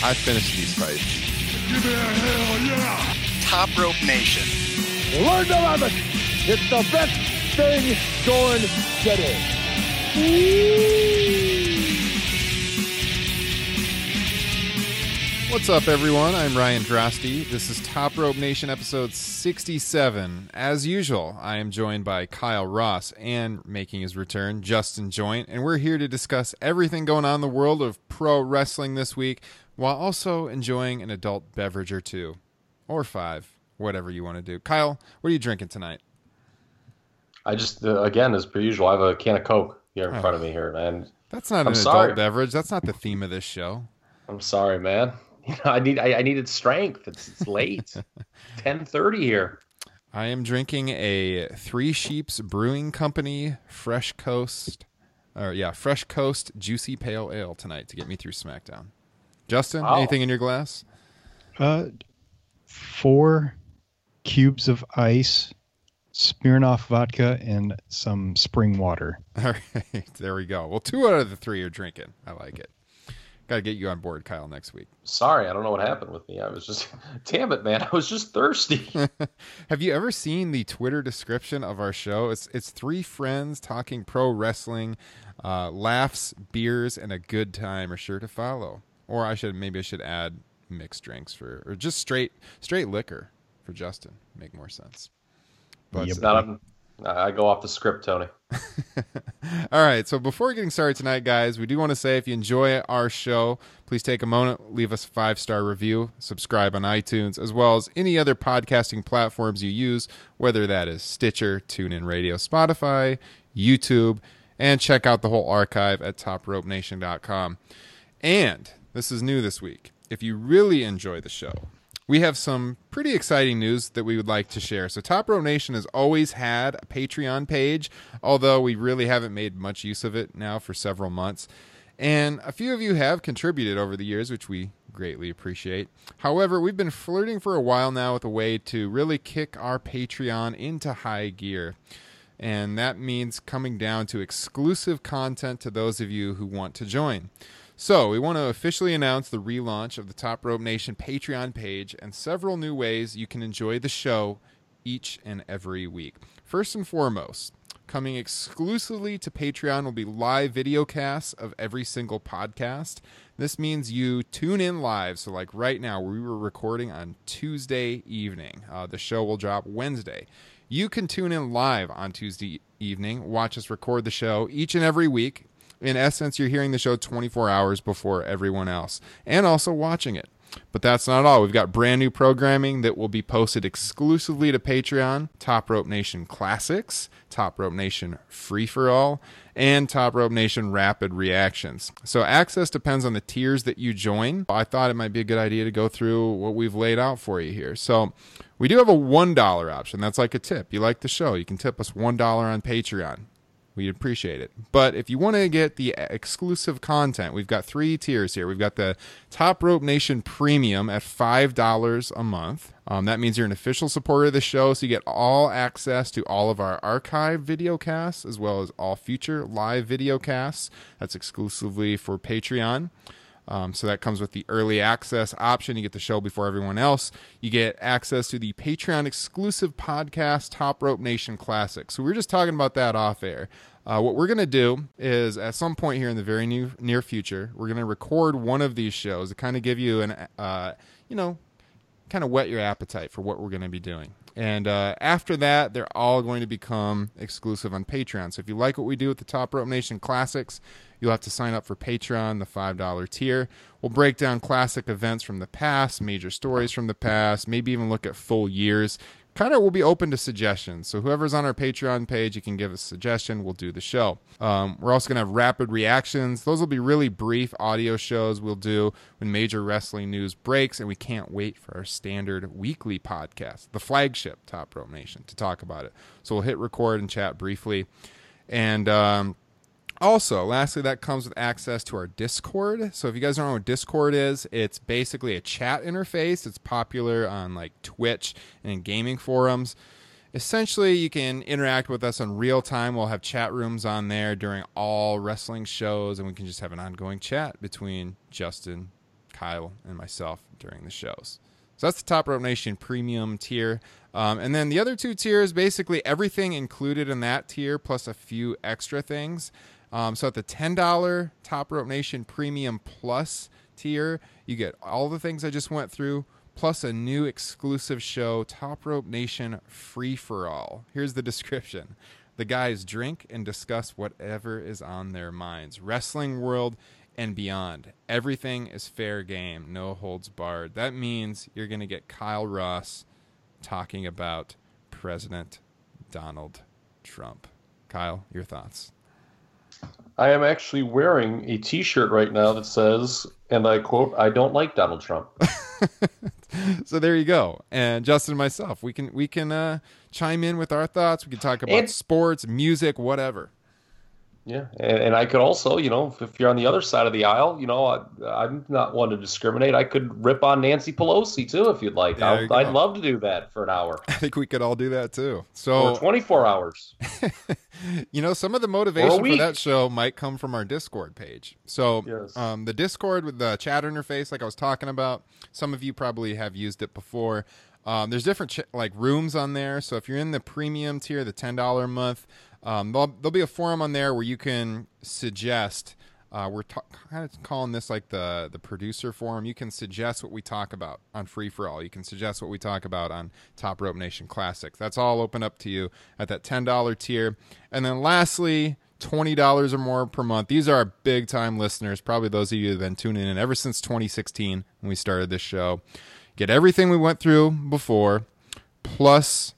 I finished these fights. Give me a hell yeah! Top Rope Nation. Learn to love it. It's the best thing going today. What's up, everyone? I'm Ryan Drosty. This is Top Rope Nation episode 67. As usual, I am joined by Kyle Ross and making his return, Justin Joint, and we're here to discuss everything going on in the world of pro wrestling this week while also enjoying an adult beverage or two or five, whatever you want to do. Kyle, what are you drinking tonight? I just uh, again, as per usual, I have a can of Coke here in Oh. front of me here, man. That's not I'm an sorry. adult beverage. That's not the theme of this show. I'm sorry, man. You know, I need I, I needed strength. It's, it's late, ten thirty here. I am drinking a Three Sheeps Brewing Company Fresh Coast, or yeah, Fresh Coast Juicy Pale Ale tonight to get me through SmackDown. Justin, Wow. anything in your glass? Uh, four cubes of ice, Smirnoff vodka, and some spring water. All right, there we go. Well, two out of the three are drinking. I like it. Got to get you on board, Kyle, next week. Sorry, I don't know what happened with me. I was just, damn it, man. I was just thirsty. Have you ever seen the Twitter description of our show? It's it's three friends talking pro wrestling, uh, laughs, beers, and a good time are sure to follow. Or I should maybe I should add mixed drinks for or just straight straight liquor for Justin. Make more sense. But Yep. It's not uh, I go off the script, Tony. All right, so before getting started tonight, guys, we do want to say if you enjoy our show, please take a moment, leave us a five star review, subscribe on iTunes, as well as any other podcasting platforms you use, whether that is Stitcher, TuneIn Radio, Spotify, YouTube, and check out the whole archive at topropenation.com. And this is new this week. If you really enjoy the show, we have some pretty exciting news that we would like to share. So, Top Rope Nation has always had a Patreon page, although we really haven't made much use of it now for several months. And a few of you have contributed over the years, which we greatly appreciate. However, we've been flirting for a while now with a way to really kick our Patreon into high gear. And that means coming down to exclusive content to those of you who want to join. So, we want to officially announce the relaunch of the Top Rope Nation Patreon page and several new ways you can enjoy the show each and every week. First and foremost, coming exclusively to Patreon will be live video casts of every single podcast. This means you tune in live. So, like right now, we were recording on Tuesday evening. Uh, the show will drop Wednesday. You can tune in live on Tuesday evening, watch us record the show each and every week. In essence, you're hearing the show 24 hours before everyone else and also watching it. But that's not all. We've got brand new programming that will be posted exclusively to Patreon Top Rope Nation Classics, Top Rope Nation Free for All, and Top Rope Nation Rapid Reactions. So access depends on the tiers that you join. I thought it might be a good idea to go through what we've laid out for you here. So we do have a $1 option. That's like a tip. You like the show, you can tip us $1 on Patreon. We'd appreciate it. But if you want to get the exclusive content, we've got three tiers here. We've got the Top Rope Nation Premium at $5 a month. Um, that means you're an official supporter of the show, so you get all access to all of our archive video casts as well as all future live video casts. That's exclusively for Patreon. Um, so that comes with the early access option. You get the show before everyone else. You get access to the Patreon exclusive podcast, Top Rope Nation Classic. So we were just talking about that off air. Uh, what we're going to do is at some point here in the very new, near future, we're going to record one of these shows to kind of give you an, uh, you know, kind of whet your appetite for what we're going to be doing. And uh, after that, they're all going to become exclusive on Patreon. So if you like what we do with the Top Rope Nation Classics, you'll have to sign up for Patreon, the $5 tier. We'll break down classic events from the past, major stories from the past, maybe even look at full years kind of will be open to suggestions. So whoever's on our Patreon page, you can give a suggestion. We'll do the show. Um, we're also going to have rapid reactions. Those will be really brief audio shows we'll do when major wrestling news breaks, and we can't wait for our standard weekly podcast, the flagship Top Rope Nation, to talk about it. So we'll hit record and chat briefly. And um, also, lastly, that comes with access to our Discord. So if you guys don't know what Discord is, it's basically a chat interface. It's popular on like Twitch and gaming forums. Essentially, you can interact with us in real time. We'll have chat rooms on there during all wrestling shows, and we can just have an ongoing chat between Justin, Kyle, and myself during the shows. So that's the Top Rope Nation premium tier. Um, and then the other two tiers, basically everything included in that tier, plus a few extra things. Um, so at the $10 Top Rope Nation Premium Plus tier, you get all the things I just went through, plus a new exclusive show, Top Rope Nation Free for All. Here's the description. The guys drink and discuss whatever is on their minds. Wrestling world and beyond. Everything is fair game, no holds barred. That means you're going to get Kyle Ross talking about President Donald Trump. Kyle, your thoughts? I am actually wearing a T-shirt right now that says, and I quote, "I don't like Donald Trump." so there you go. And Justin and myself, we can we can uh, chime in with our thoughts. We can talk about And- sports, music, whatever. Yeah, and, and I could also, you know, if you're on the other side of the aisle, you know, I, I'm not one to discriminate. I could rip on Nancy Pelosi too, if you'd like. There you I'd love to do that for an hour I think we could all do that too. So 24 hours. you know, some of the motivation for week. that show might come from our Discord page. So, Yes. um, the Discord with the chat interface, like I was talking about, some of you probably have used it before. Um, there's different ch- like rooms on there. So if you're in the premium tier, the ten dollar a month, um, there'll, there'll be a forum on there where you can suggest. Uh, we're ta- kind of calling this like the the producer forum. You can suggest what we talk about on Free for All. You can suggest what we talk about on Top Rope Nation Classics. That's all open up to you at that ten dollar tier. And then lastly, twenty dollars or more per month. These are our big time listeners. Probably those of you have been tuning in ever since 2016 when we started this show. Get everything we went through before, plus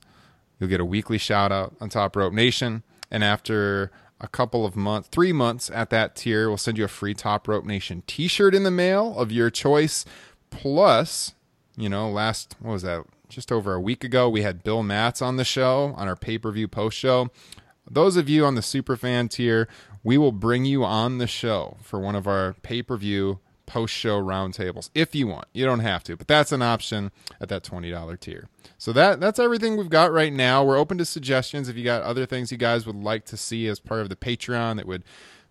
You'll get a weekly shout out on Top Rope Nation. And after a couple of months, three months at that tier, we'll send you a free Top Rope Nation t shirt in the mail of your choice. Plus, you know, last, what was that? Just over a week ago, we had Bill Matz on the show on our pay per view post show. Those of you on the superfan tier, we will bring you on the show for one of our pay per view post show roundtables if you want. You don't have to, but that's an option at that $20 tier. So that that's everything we've got right now. We're open to suggestions if you got other things you guys would like to see as part of the Patreon that would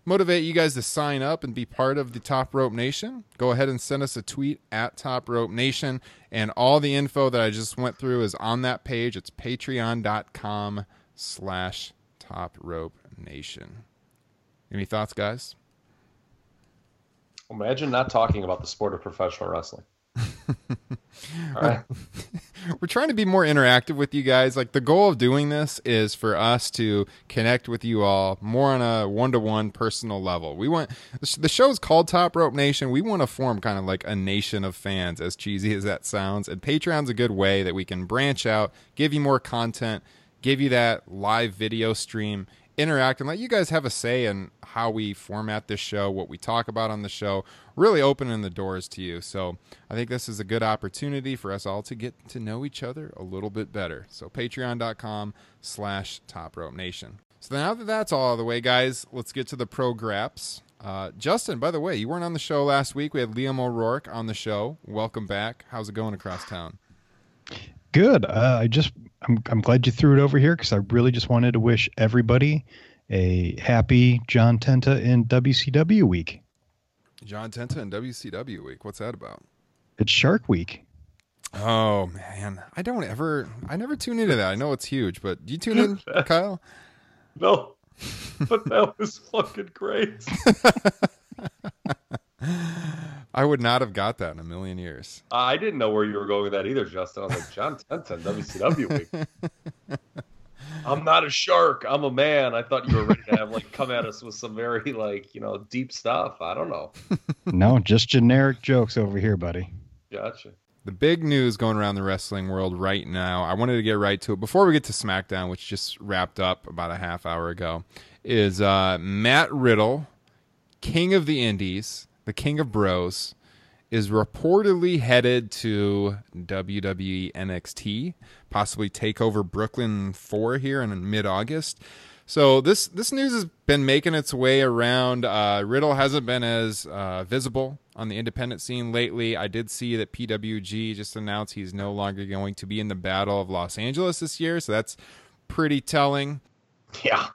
motivate you guys to sign up and be part of the Top Rope Nation. Go ahead and send us a tweet at Top Rope Nation and all the info that I just went through is on that page. It's patreon.com slash Top Rope Nation. Any thoughts, guys? Imagine not talking about the sport of professional wrestling. All right. we're trying to be more interactive with you guys. Like the goal of doing this is for us to connect with you all more on a one-to-one personal level. We want the show is called Top Rope Nation. We want to form kind of like a nation of fans, as cheesy as that sounds. And Patreon's a good way that we can branch out, give you more content, give you that live video stream interact and let you guys have a say in how we format this show, what we talk about on the show, really opening the doors to you. So I think this is a good opportunity for us all to get to know each other a little bit better. So patreon.com slash top rope nation. So now that that's all out of the way, guys, let's get to the pro graps. Uh, Justin, by the way, you weren't on the show last week. We had Liam O'Rourke on the show. Welcome back. How's it going across town? Good. Uh, I just I'm I'm glad you threw it over here because I really just wanted to wish everybody a happy John Tenta in WCW week. John Tenta and WCW week. What's that about? It's Shark Week. Oh man, I don't ever, I never tune into that. I know it's huge, but do you tune in, Kyle? No. but that was fucking great. I would not have got that in a million years. I didn't know where you were going with that either, Justin. I was like, John Tenton, WCW week. I'm not a shark. I'm a man. I thought you were ready to have like come at us with some very like you know deep stuff. I don't know. no, just generic jokes over here, buddy. Gotcha. The big news going around the wrestling world right now, I wanted to get right to it before we get to SmackDown, which just wrapped up about a half hour ago, is uh, Matt Riddle, King of the Indies, the King of Bros, is reportedly headed to WWE NXT, possibly take over Brooklyn 4 here in mid August. So this this news has been making its way around. Uh, Riddle hasn't been as uh, visible on the independent scene lately. I did see that PWG just announced he's no longer going to be in the Battle of Los Angeles this year, so that's pretty telling. Yeah.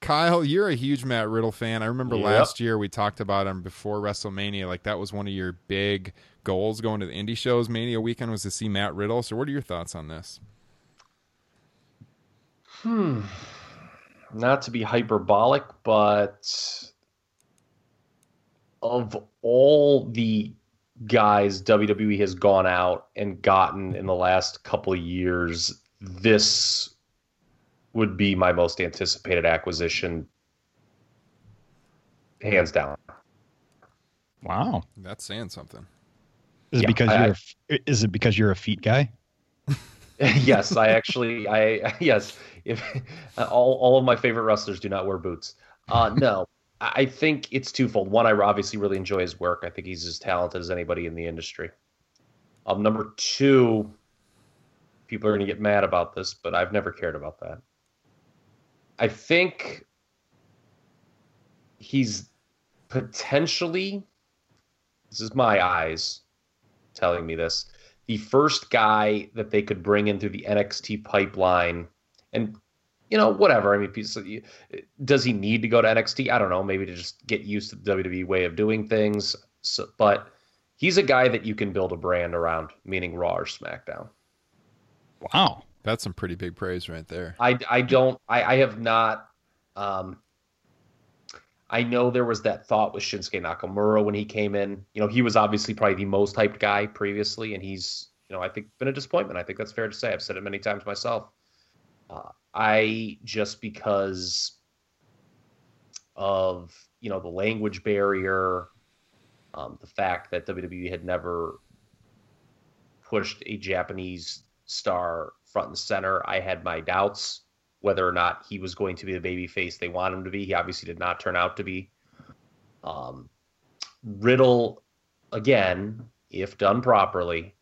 Kyle, you're a huge Matt Riddle fan. I remember Yep. last year we talked about him before WrestleMania. Like that was one of your big goals going to the indie shows. Mania weekend was to see Matt Riddle. So, what are your thoughts on this? Hmm. Not to be hyperbolic, but of all the guys WWE has gone out and gotten in the last couple of years, this would be my most anticipated acquisition, hands down. Wow. That's saying something. Is it Yeah, because I- you're a f- is it because you're a feet guy? yes, I actually, I yes, if all all of my favorite wrestlers do not wear boots. Uh, no, I I think it's twofold. One, I obviously really enjoy his work. I think he's as talented as anybody in the industry. Um, number two, people are going to get mad about this, but I've never cared about that. I think he's potentially, this is my eyes telling me this, the first guy that they could bring in through the NXT pipeline. And, you know, whatever. I mean, does he need to go to NXT? I don't know. Maybe to just get used to the WWE way of doing things. So, but he's a guy that you can build a brand around, meaning Raw or SmackDown. Wow. That's some pretty big praise right there. I, I don't I, I have not um I know there was that thought with Shinsuke Nakamura when he came in. You know, he was obviously probably the most hyped guy previously, and he's, you know, I think been a disappointment. I think that's fair to say. I've said it many times myself. Uh, I just because of you know the language barrier, um, the fact that WWE had never pushed a Japanese star front and center. I had my doubts whether or not he was going to be the baby face they want him to be. He obviously did not turn out to be. Um, Riddle, again, if done properly,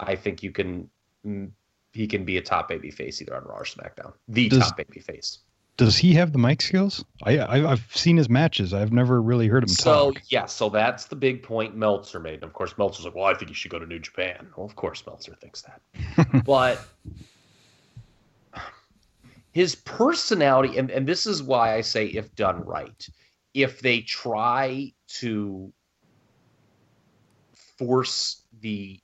I think you can. mm, He can be a top baby face either on Raw or SmackDown. The Does- top baby face. Does he have the mic skills? I, I I've seen his matches. I've never really heard him So talk. So yeah, so that's the big point Meltzer made. And of course, Meltzer's like, "Well, I think you should go to New Japan." Well, of course, Meltzer thinks that, but his personality, and and this is why I say, if done right, if they try to force the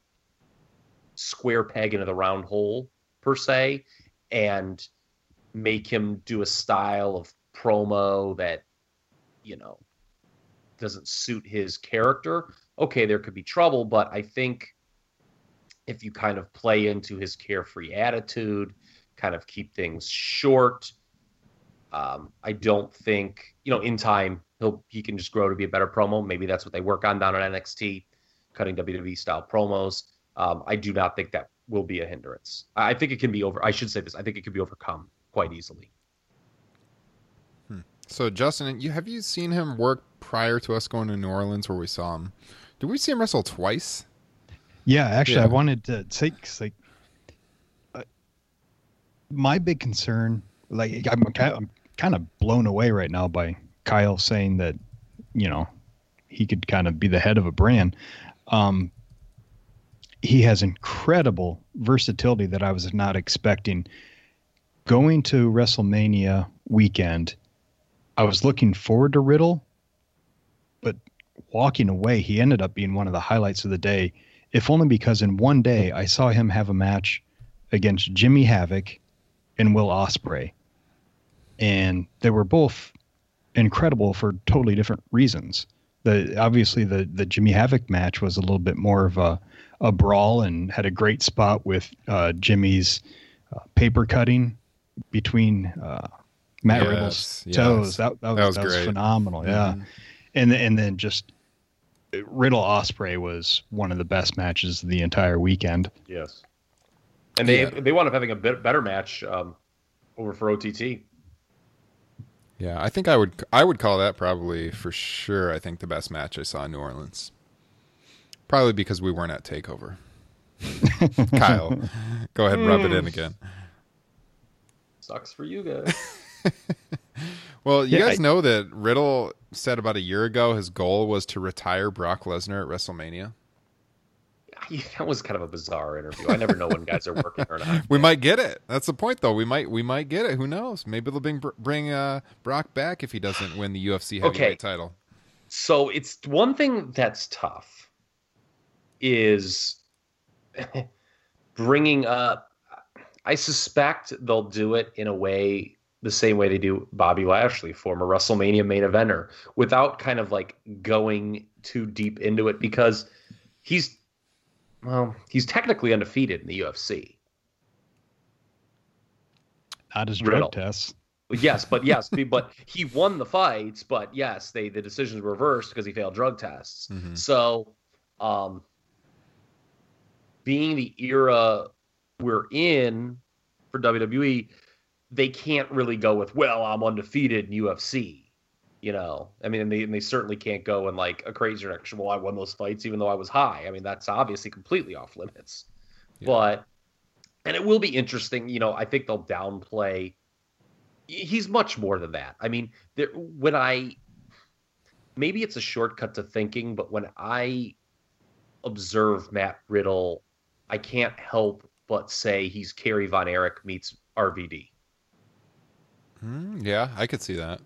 square peg into the round hole per se, and make him do a style of promo that you know doesn't suit his character, okay, there could be trouble. But I think if you kind of play into his carefree attitude, kind of keep things short, um, I don't think you know in time he'll he can just grow to be a better promo. Maybe that's what they work on down at NXT, cutting WWE style promos. Um, I do not think that will be a hindrance. I I think it can be over. I should say this. I think it could be overcome quite easily. So, Justin, you have you seen him work prior to us going to New Orleans where we saw him? Did we see him wrestle twice? Yeah, actually, Yeah. I wanted to take like my big concern, like I'm, I'm kind of blown away right now by Kyle saying that you know he could kind of be the head of a brand. Um, he has incredible versatility that I was not expecting. Going to WrestleMania weekend, I was looking forward to Riddle, but walking away, he ended up being one of the highlights of the day if only because in one day I saw him have a match against Jimmy Havoc and Will Ospreay, and they were both incredible for totally different reasons. The obviously the the Jimmy Havoc match was a little bit more of a a brawl and had a great spot with uh, Jimmy's uh, paper cutting between uh, Matt Yes, Riddle's yes. toes. That, that was, That was that was phenomenal. Yeah, and and then just Riddle Osprey was one of the best matches of the entire weekend. Yes. And they Yeah. they wound up having a bit better match um, over for OTT. Yeah, I think I would I would call that probably for sure. I think the best match I saw in New Orleans. Probably because we weren't at Takeover. Kyle, go ahead and rub it in again. Sucks for you guys. Well, you Yeah, guys I- know that Riddle said about a year ago his goal was to retire Brock Lesnar at WrestleMania. That was kind of a bizarre interview. I never know when guys are working or not. We might get it. That's the point, though. We might we might get it. Who knows? Maybe they'll bring bring uh, Brock back if he doesn't win the UFC heavyweight Okay. title. So it's one thing that's tough is bringing up. I suspect they'll do it in a way the same way they do Bobby Lashley, former WrestleMania main eventer, without kind of like going too deep into it because he's well, he's technically undefeated in the UFC. Not his drug Riddle. tests. Yes, but yes, but he won the fights. But yes, they the decisions reversed because he failed drug tests. Mhm. So, um, being the era we're in for WWE, they can't really go with well, I'm undefeated in UFC. You know, I mean, and they and they certainly can't go in like a crazy direction. Well, I won those fights even though I was high. I mean, that's obviously completely off limits. Yeah. But and it will be interesting. You know, I think they'll downplay. He's much more than that. I mean, there, when I maybe it's a shortcut to thinking, but when I observe Matt Riddle, I can't help but say he's Kerry Von Erich meets RVD. Hmm, yeah, I could see that.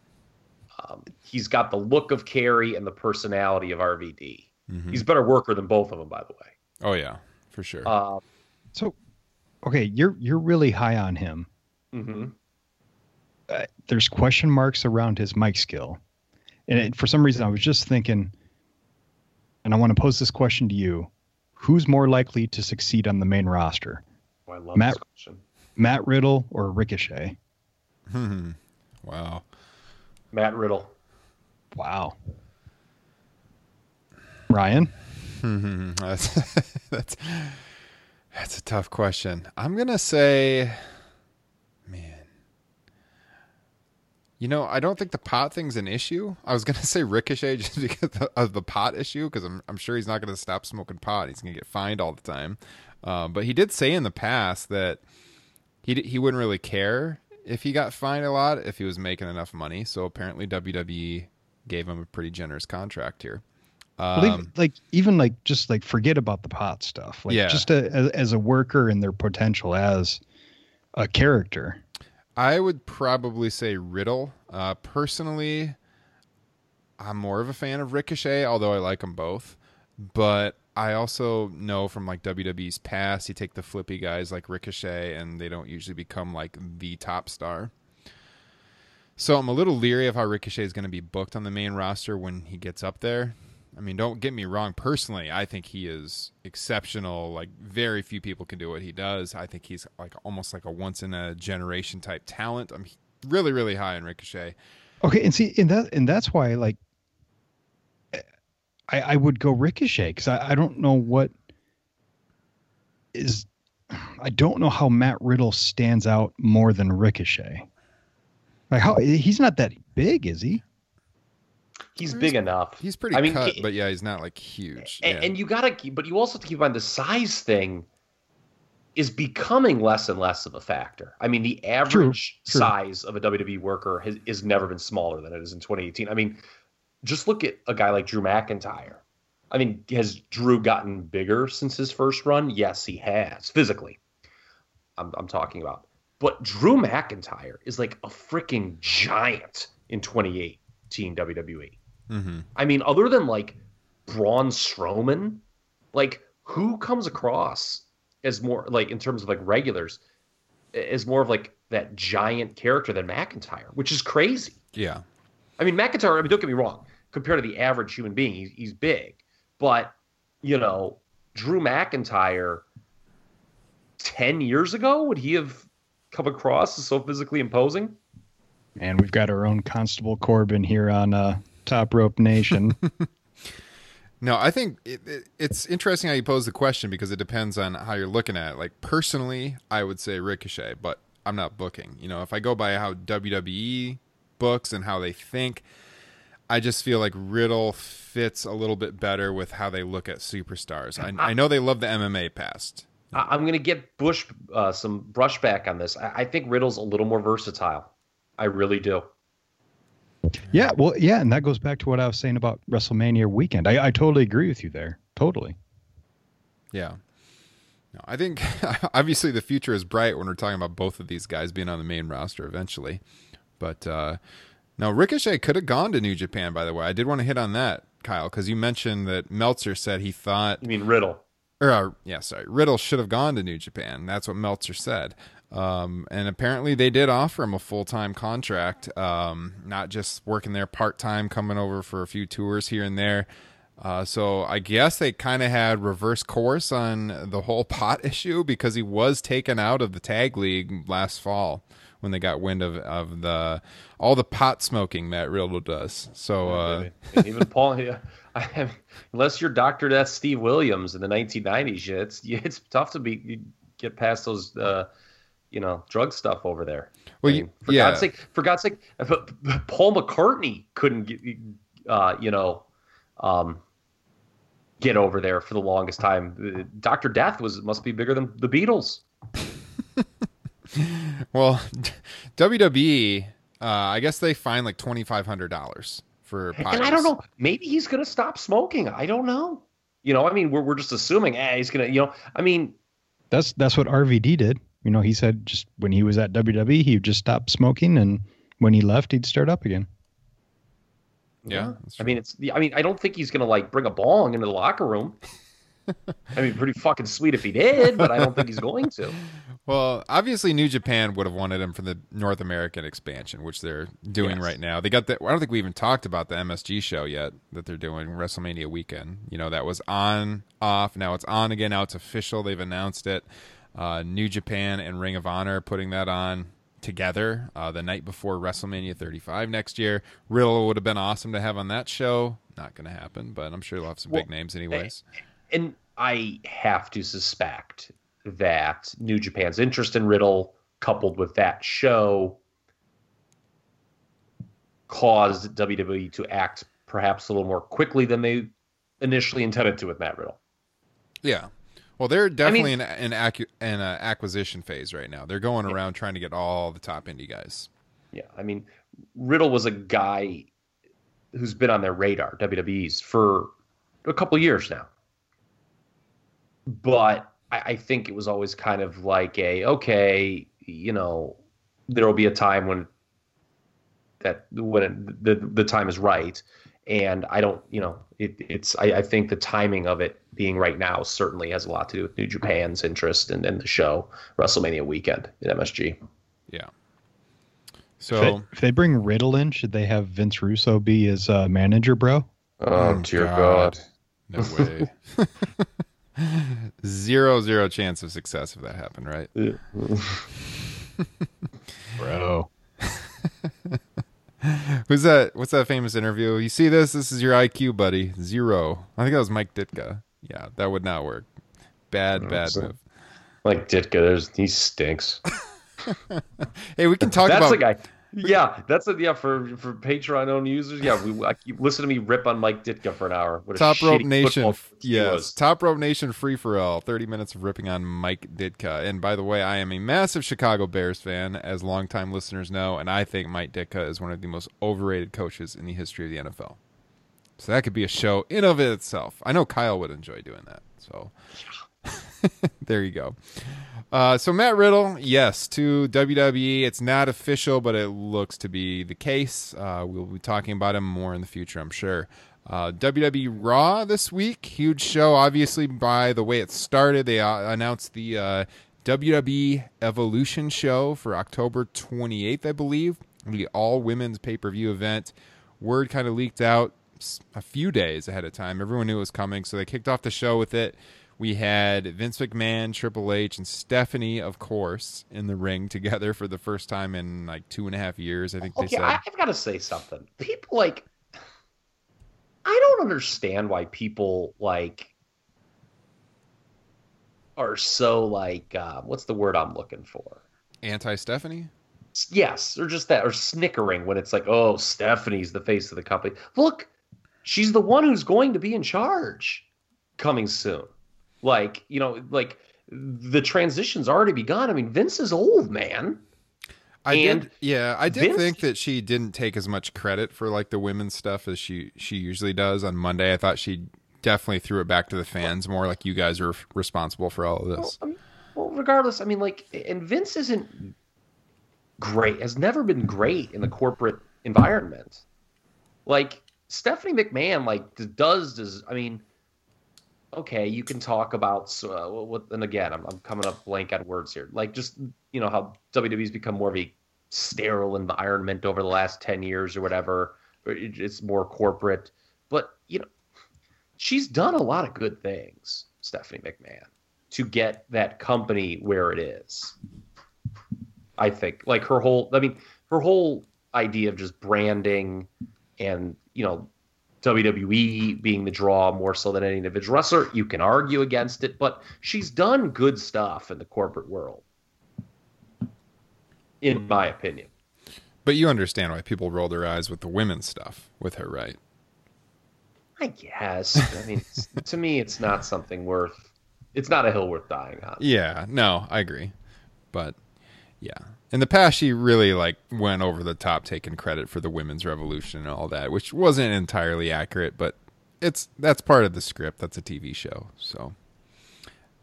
Um, he's got the look of Kerry and the personality of RVD. Mhm. He's a better worker than both of them, by the way. Oh yeah, for sure. Uh, So, okay, you're you're really high on him. mhm. uh, there's question marks around his mic skill. And it, for some reason, I was just thinking, and I want to pose this question to you: Who's more likely to succeed on the main roster, Oh, I love Matt- this question. Matt Riddle or Ricochet? Hmm. wow. Matt Riddle. Wow. Ryan, Hmm, that's that's that's a tough question. I'm gonna say, man. You know, I don't think the pot thing's an issue. I was gonna say Ricochet just because of the pot issue, because I'm I'm sure he's not gonna stop smoking pot. He's gonna get fined all the time. Um, but he did say in the past that he d- he wouldn't really care if he got fined a lot if he was making enough money. So apparently WWE gave him a pretty generous contract here. Well, even- Um, like even like just like forget about the pot stuff. Like Yeah. just a, as, as a worker and their potential as a character. I would probably say Riddle. Uh, personally, I'm more of a fan of Ricochet, although I like them both. But I also know from like WWE's past, you take the flippy guys like Ricochet, and they don't usually become like the top star. So I'm a little leery of how Ricochet is going to be booked on the main roster when he gets up there. I mean, don't get me wrong. Personally, I think he is exceptional. Like very few people can do what he does. I think he's like almost like a once in a generation type talent. I'm really, really high on Ricochet. Okay, and see, and that and that's why like I I would go Ricochet because I, I don't know what is I don't know how Matt Riddle stands out more than Ricochet. Like how he's not that big, is he? He's big enough. He's pretty I mean, cut, he- but yeah, he's not like huge. and, yeah. and you gotta keep, but you also have to keep in mind the size thing is becoming less and less of a factor. I mean, the average true. size of a WWE worker has, has never been smaller than it is in 2018. I mean, just look at a guy like Drew McIntyre. I mean, has Drew gotten bigger since his first run? Yes, he has physically. I'm, I'm talking about. But Drew McIntyre is like a freaking giant in 2018 WWE. hmm I mean, other than like Braun Strowman, like who comes across as more like in terms of like regulars, as more of like that giant character than McIntyre, which is crazy. Yeah. I mean, McIntyre. I mean, don't get me wrong. Compared to the average human being, he's, he's big, but you know, Drew McIntyre. Ten years ago, would he have come across as so physically imposing? And we've got our own Constable Corbin here on uh, Top Rope Nation. No, I think it, it, it's interesting how you pose the question because it depends on how you're looking at it. Like personally, I would say Ricochet, but I'm not booking. You know, if I go by how WWE books and how they think, I just feel like Riddle fits a little bit better with how they look at superstars. I, I know they love the MMA past. I- I'm going to get Bush uh, some brushback on this. I-, I think Riddle's a little more versatile. I really do. yeah, well, yeah, and that goes back to what I was saying about WrestleMania weekend. I, I totally agree with you there. Totally. Yeah. No, I think obviously the future is bright when we're talking about both of these guys being on the main roster eventually. But uh, no, Ricochet could have gone to New Japan. By the way, I did want to hit on that, Kyle, because you mentioned that Meltzer said he thought You mean Riddle? or uh, yeah, sorry, Riddle should have gone to New Japan. That's what Meltzer said. Um, and apparently they did offer him a full time contract, um, not just working there part time, coming over for a few tours here and there. Uh, so I guess they kind of had reverse course on the whole pot issue because he was taken out of the tag league last fall when they got wind of, of the all the pot smoking Matt Riddle does. So uh, even Paul, yeah, I unless you're Doctor Death Steve Williams in the 1990s, yeah, it's it's tough to be get past those, uh, you know, drug stuff over there. Well, I you- mean, for yeah. God's sake, for God's sake, but Paul McCartney couldn't get, uh, you know, um, get over there for the longest time. Doctor Death was must be bigger than the Beatles. Well, WWE, uh, I guess they fine like twenty five hundred dollars for. Pot And I don't know. Maybe he's going to stop smoking. I don't know. You know, I mean, we're we're just assuming. Eh, he's going to. You know, I mean, That's that's what RVD did. You know, he said just when he was at WWE, he would just stop smoking, and when he left, he'd start up again. Yeah, I mean, it's. I mean, I don't think he's going to like bring a bong into the locker room. I mean, pretty fucking sweet if he did, but I don't think he's going to. Well, obviously, New Japan would have wanted him for the North American expansion, which they're doing Yes. right now. They got the. I don't think we even talked about the MSG show yet that they're doing WrestleMania weekend. You know, that was on, off. Now it's on again. Now it's official. They've announced it. Uh, New Japan and Ring of Honor putting that on together uh, the night before WrestleMania 35 next year. Riddle would have been awesome to have on that show. Not going to happen, but I'm sure they'll have some big names anyways. And I have to suspect that New Japan's interest in Riddle, coupled with that show, caused WWE to act perhaps a little more quickly than they initially intended to with Matt Riddle. Yeah. Well, they're definitely in an acu- a uh, acquisition phase right now. They're going around trying to get all the top indie guys. Yeah, I mean, Riddle was a guy who's been on their radar, WWE's, for a couple years now. But I, I think it was always kind of like a okay, you know, there will be a time when that when it, the the time is right, and I don't, you know, it, it's I, I think the timing of it being right now certainly has a lot to do with New Japan's interest in, in the show WrestleMania weekend at MSG. Yeah. If, So they, if they bring Riddle in, should they have Vince Russo be his uh, manager, bro? Oh, dear God. no way. zero zero chance of success if that happened, right? Bro. Who's that? What's that famous interview? You see this? This is your IQ, buddy. Zero. I think that was Mike Ditka. Yeah, that would not work. Bad, bad so- move. Like Ditka, there's he stinks. Hey, we can talk That's about. the guy. Yeah, that's a yeah for for Patreon owned users. Yeah, we I, listen to me rip on Mike Ditka for an hour. What a Top Rope Nation, football coach he yes. Top Rope Nation free for all. Thirty minutes of ripping on Mike Ditka. And by the way, I am a massive Chicago Bears fan, as longtime listeners know, and I think Mike Ditka is one of the most overrated coaches in the history of the NFL. So that could be a show in of itself. I know Kyle would enjoy doing that. So there you go. Uh, so Matt Riddle, yes, to WWE. It's not official, but it looks to be the case. Uh, we'll be talking about him more in the future, I'm sure. Uh, WWE Raw this week, huge show. Obviously, by the way it started, they uh, announced the uh, WWE Evolution show for October 28th, I believe, the all women's pay per view event word kind of leaked out a few days ahead of time. Everyone knew it was coming, so they kicked off the show with it. We had Vince McMahon, Triple H, and Stephanie, of course, in the ring together for the first time in like two and a half years. I think they Okay, said. I, I've got to say something. People like, I don't understand why people like are so like, uh, what's the word I'm looking for? Anti Stephanie? Yes, or just that, or snickering when it's like, oh, Stephanie's the face of the company. Look, she's the one who's going to be in charge coming soon. Like, you know, like the transition's already begun. I mean, Vince is old, man. I And did, yeah, I did Vince- think that she didn't take as much credit for like the women's stuff as she she usually does on Monday. I thought she definitely threw it back to the fans more, like you guys are responsible for all of this. Well, I mean, well, regardless, I mean, like, and Vince isn't great, has never been great in the corporate environment. Like, Stephanie McMahon, like, does, does, I mean, okay, you can talk about, uh, what, and again, I'm, I'm coming up blank on words here. Like, just, you know, how WWE's become more of a sterile environment over the last 10 years or whatever. It's more corporate. But, you know, she's done a lot of good things, Stephanie McMahon, to get that company where it is. I think like her whole I mean her whole idea of just branding and you know WWE being the draw more so than any individual wrestler, you can argue against it, but she's done good stuff in the corporate world. In my opinion. But you understand why people roll their eyes with the women's stuff with her, right? I guess. I mean, to me, it's not something worth. It's not a hill worth dying on. Yeah, no, I agree. But yeah. In the past she really like went over the top taking credit for the women's revolution and all that, which wasn't entirely accurate, but it's that's part of the script. That's a TV show. So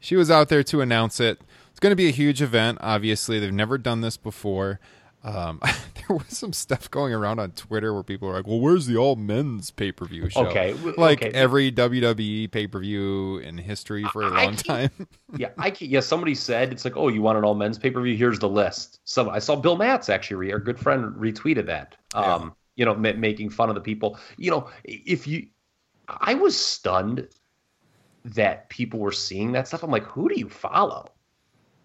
she was out there to announce it. It's going to be a huge event. Obviously, they've never done this before. Um, there was some stuff going around on Twitter where people are like, "Well, where's the all men's pay per view show?" Okay, like okay. every WWE pay per view in history for a I- I long can't- time. yeah, I can, yeah. Somebody said it's like, oh, you want an all men's pay per view? Here's the list. Some I saw Bill Matz actually, our good friend, retweeted that. Um, you know, ma- making fun of the people. You know, if you, I was stunned that people were seeing that stuff. I'm like, who do you follow?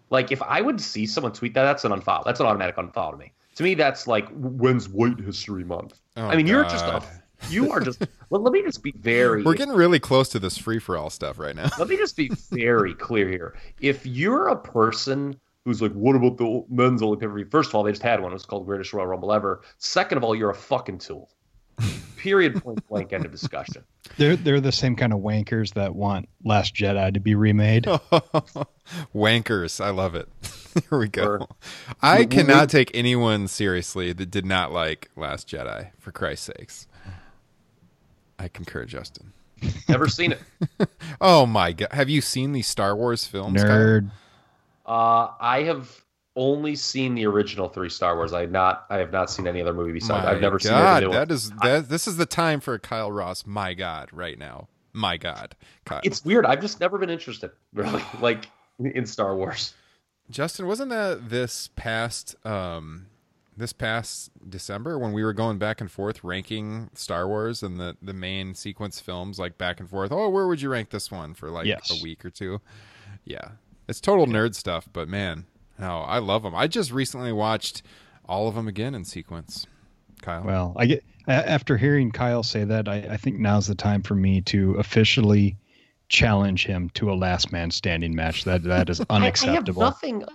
Like, if I would see someone tweet that, that's an unfollow. That's an automatic unfollow to me. To me, that's like, when's White History Month? Oh, I mean, you're just a, you are just. Well, let me just be very. We're getting really close to this free for all stuff right now. Let me just be very clear here. If you're a person who's like, what about the men's only pay? First of all, they just had one. It was called Greatest Royal Rumble Ever. Second of all, you're a fucking tool. Period. Point blank. End of discussion. They're they're the same kind of wankers that want Last Jedi to be remade. Wankers, I love it. Here we go. Or- I we- we- cannot take anyone seriously that did not like Last Jedi. For Christ's sakes, I concur, Justin. Never seen it. Oh my god, have you seen these Star Wars films? Kyle? Nerd. Uh, I have only seen the original three Star Wars. I have not. I have not seen any other movie besides. My I've never seen God, any new that one. is that. This is the time for Kyle Ross. My God, right now. My God, Kyle. It's weird. I've just never been interested, really, like in Star Wars. Justin, wasn't that this past um this past December when we were going back and forth ranking Star Wars and the the main sequence films like back and forth. Oh, where would you rank this one for like Yes. a week or two? Yeah. It's total nerd stuff, but man, no, I love them. I just recently watched all of them again in sequence. Kyle. Well, I get after hearing Kyle say that, I, I think now's the time for me to officially challenge him to a last man standing match. That that is unacceptable. I, have nothing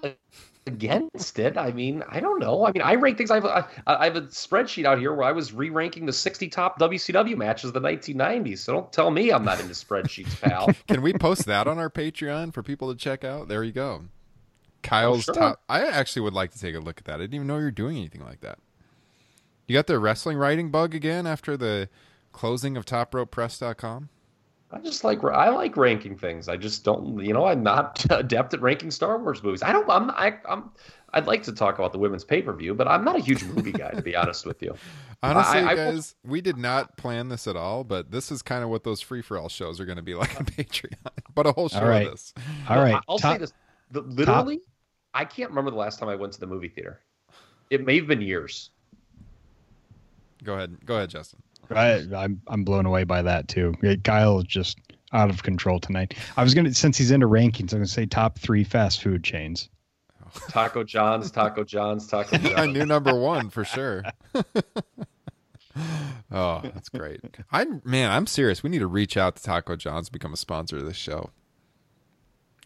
against it. I mean, I don't know. I mean, I rank things. I have a, I I have a spreadsheet out here where I was re-ranking the 60 top WCW matches of the 1990s. So don't tell me I'm not into spreadsheets, pal. Can we post that on our Patreon for people to check out? There you go. Oh, Kyle's sure. top. I actually would like to take a look at that. I didn't even know you were doing anything like that. You got the wrestling writing bug again after the closing of topropepress.com? I just like I like ranking things. I just don't. You know, I'm not adept at ranking Star Wars movies. I don't. I'm. I, I'm. I'd like to talk about the women's pay per view, but I'm not a huge movie guy, to be honest with you. Honestly, I- I will- guys, we did not plan this at all, but this is kind of what those free for all shows are going to be like on Patreon. But a whole show right. of this. All right, I'll top- say this: the, literally, I can't remember the last time I went to the movie theater. It may have been years. Go ahead. Go ahead, Justin. I, I'm I'm blown away by that too. Kyle is just out of control tonight. I was gonna since he's into rankings, I'm gonna say top three fast food chains. Taco John's, Taco John's, Taco John's. I John's. knew number one for sure. oh, that's great. I man, I'm serious. We need to reach out to Taco John's to become a sponsor of this show.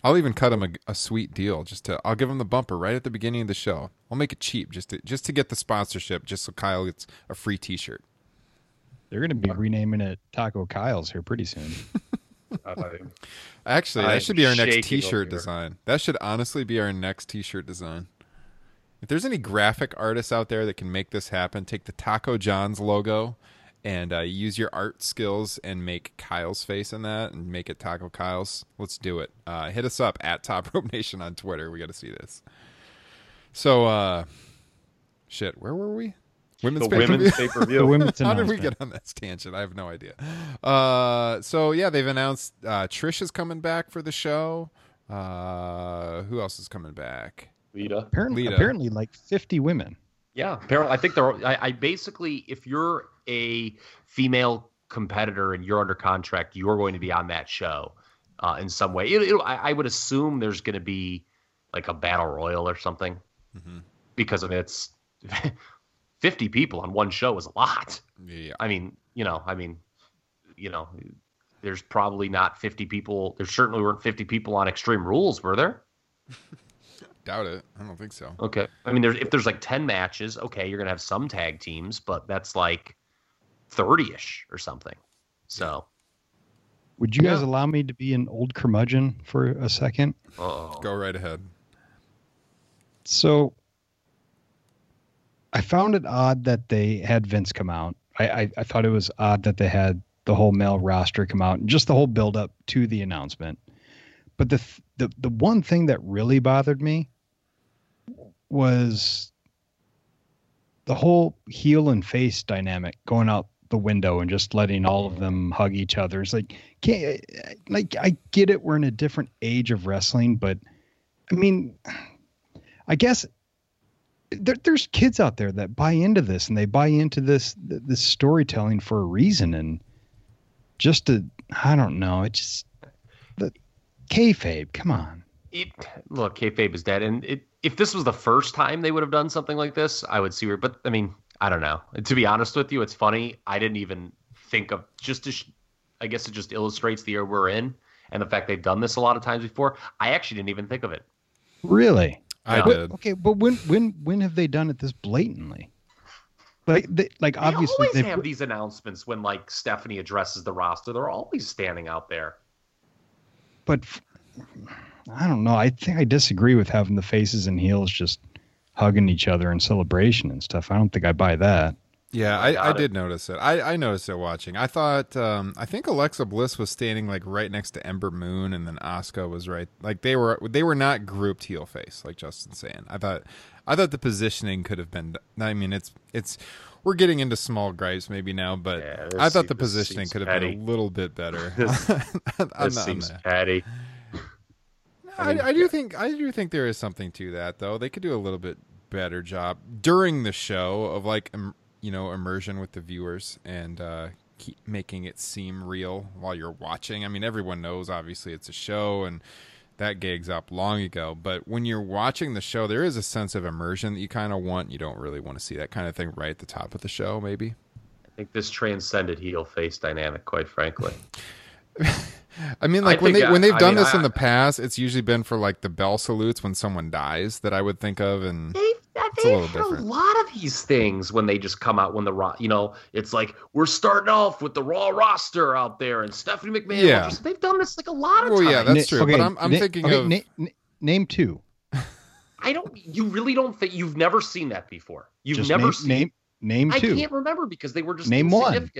I'll even cut him a, a sweet deal. Just to, I'll give him the bumper right at the beginning of the show. I'll make it cheap just to just to get the sponsorship, just so Kyle gets a free T-shirt. They're gonna be renaming it Taco Kyle's here pretty soon. Actually, that I'm should be our next T-shirt design. That should honestly be our next T-shirt design. If there's any graphic artists out there that can make this happen, take the Taco John's logo and uh, use your art skills and make Kyle's face in that and make it Taco Kyle's. Let's do it. Uh, hit us up at Top Rope Nation on Twitter. We got to see this. So, uh, shit, where were we? Women's The pay-per-view? women's pay per view. women's How did we get on this tangent? I have no idea. Uh, so yeah, they've announced uh, Trish is coming back for the show. Uh, who else is coming back? Lita. Apparently, Lita. apparently, like 50 women. Yeah, apparently, I think they're. I, I basically, if you're a female competitor and you're under contract, you're going to be on that show uh, in some way. It, it, I, I would assume there's going to be like a battle royal or something, Mhm. because I mean, it's 50 people on one show is a lot. Yeah, I mean, you know, I mean, you know, there's probably not 50 people. There certainly weren't 50 people on Extreme Rules, were there? doubt it. I don't think so. Okay. I mean, there's if there's like 10 matches, okay, you're gonna have some tag teams, but that's like 30ish or something. So, Would you guys allow me to be an old curmudgeon for a second? uh Go right ahead. So I found it odd that they had Vince come out. I, I, I thought it was odd that they had the whole male roster come out and just the whole build up to the announcement. But the th- the the one thing that really bothered me was the whole heel and face dynamic going out the window and just letting all of them hug each other. It's like can't like I get it we're in a different age of wrestling, but I mean I guess there, there's kids out there that buy into this and they buy into this this storytelling for a reason and just to I don't know it just the kayfabe come on it, look, kayfabe is dead, and it, if this was the first time they would have done something like this, I would see where. But I mean, I don't know. To be honest with you, it's funny. I didn't even think of just to. Sh- I guess it just illustrates the year we're in and the fact they've done this a lot of times before. I actually didn't even think of it. really I Yeah. But- did. okay but when when when have they done it this blatantly like they, like They obviously always they have these announcements when like Stephanie addresses the roster. They're always standing out there. but f- I don't know I think I disagree with having the faces and heels just hugging each other in celebration and stuff I don't think I buy that Yeah, I I, I it. did notice it. I, I noticed it watching. I thought, um, I think Alexa Bliss was standing like right next to Ember Moon, and then Asuka was right. Like they were, they were not grouped heel face, like Justin's saying. I thought, I thought the positioning could have been. I mean, it's, it's. We're getting into small gripes maybe now, but Yeah, I thought the positioning could have been a little bit better. This- I'm This not- seems I'm not- petty. I, I do think I do think there is something to that though. They could do a little bit better job during the show of like im- you know immersion with the viewers and uh, keep making it seem real while you're watching. I mean, everyone knows obviously it's a show and that gig's up long ago. But when you're watching the show, there is a sense of immersion that you kind of want. You don't really want to see that kind of thing right at the top of the show, maybe. I think this transcended heel face dynamic, quite frankly. I mean, like I when they uh, when they've I done mean, this in the past, it's usually been for like the bell salutes when someone dies that I would think of, and They've, a they've little had different. a lot of these things when they just come out when the raw, you know, it's like we're starting off with the raw roster out there and Stephanie McMahon. Yeah. just- they've done this like a lot of Well, times. yeah, that's Na- true, but I'm- I'm thinking okay, of- na- na- name two I don't. You really don't think you've never seen that before. You've Just never name, seen. name name I can't remember because they were just Name one.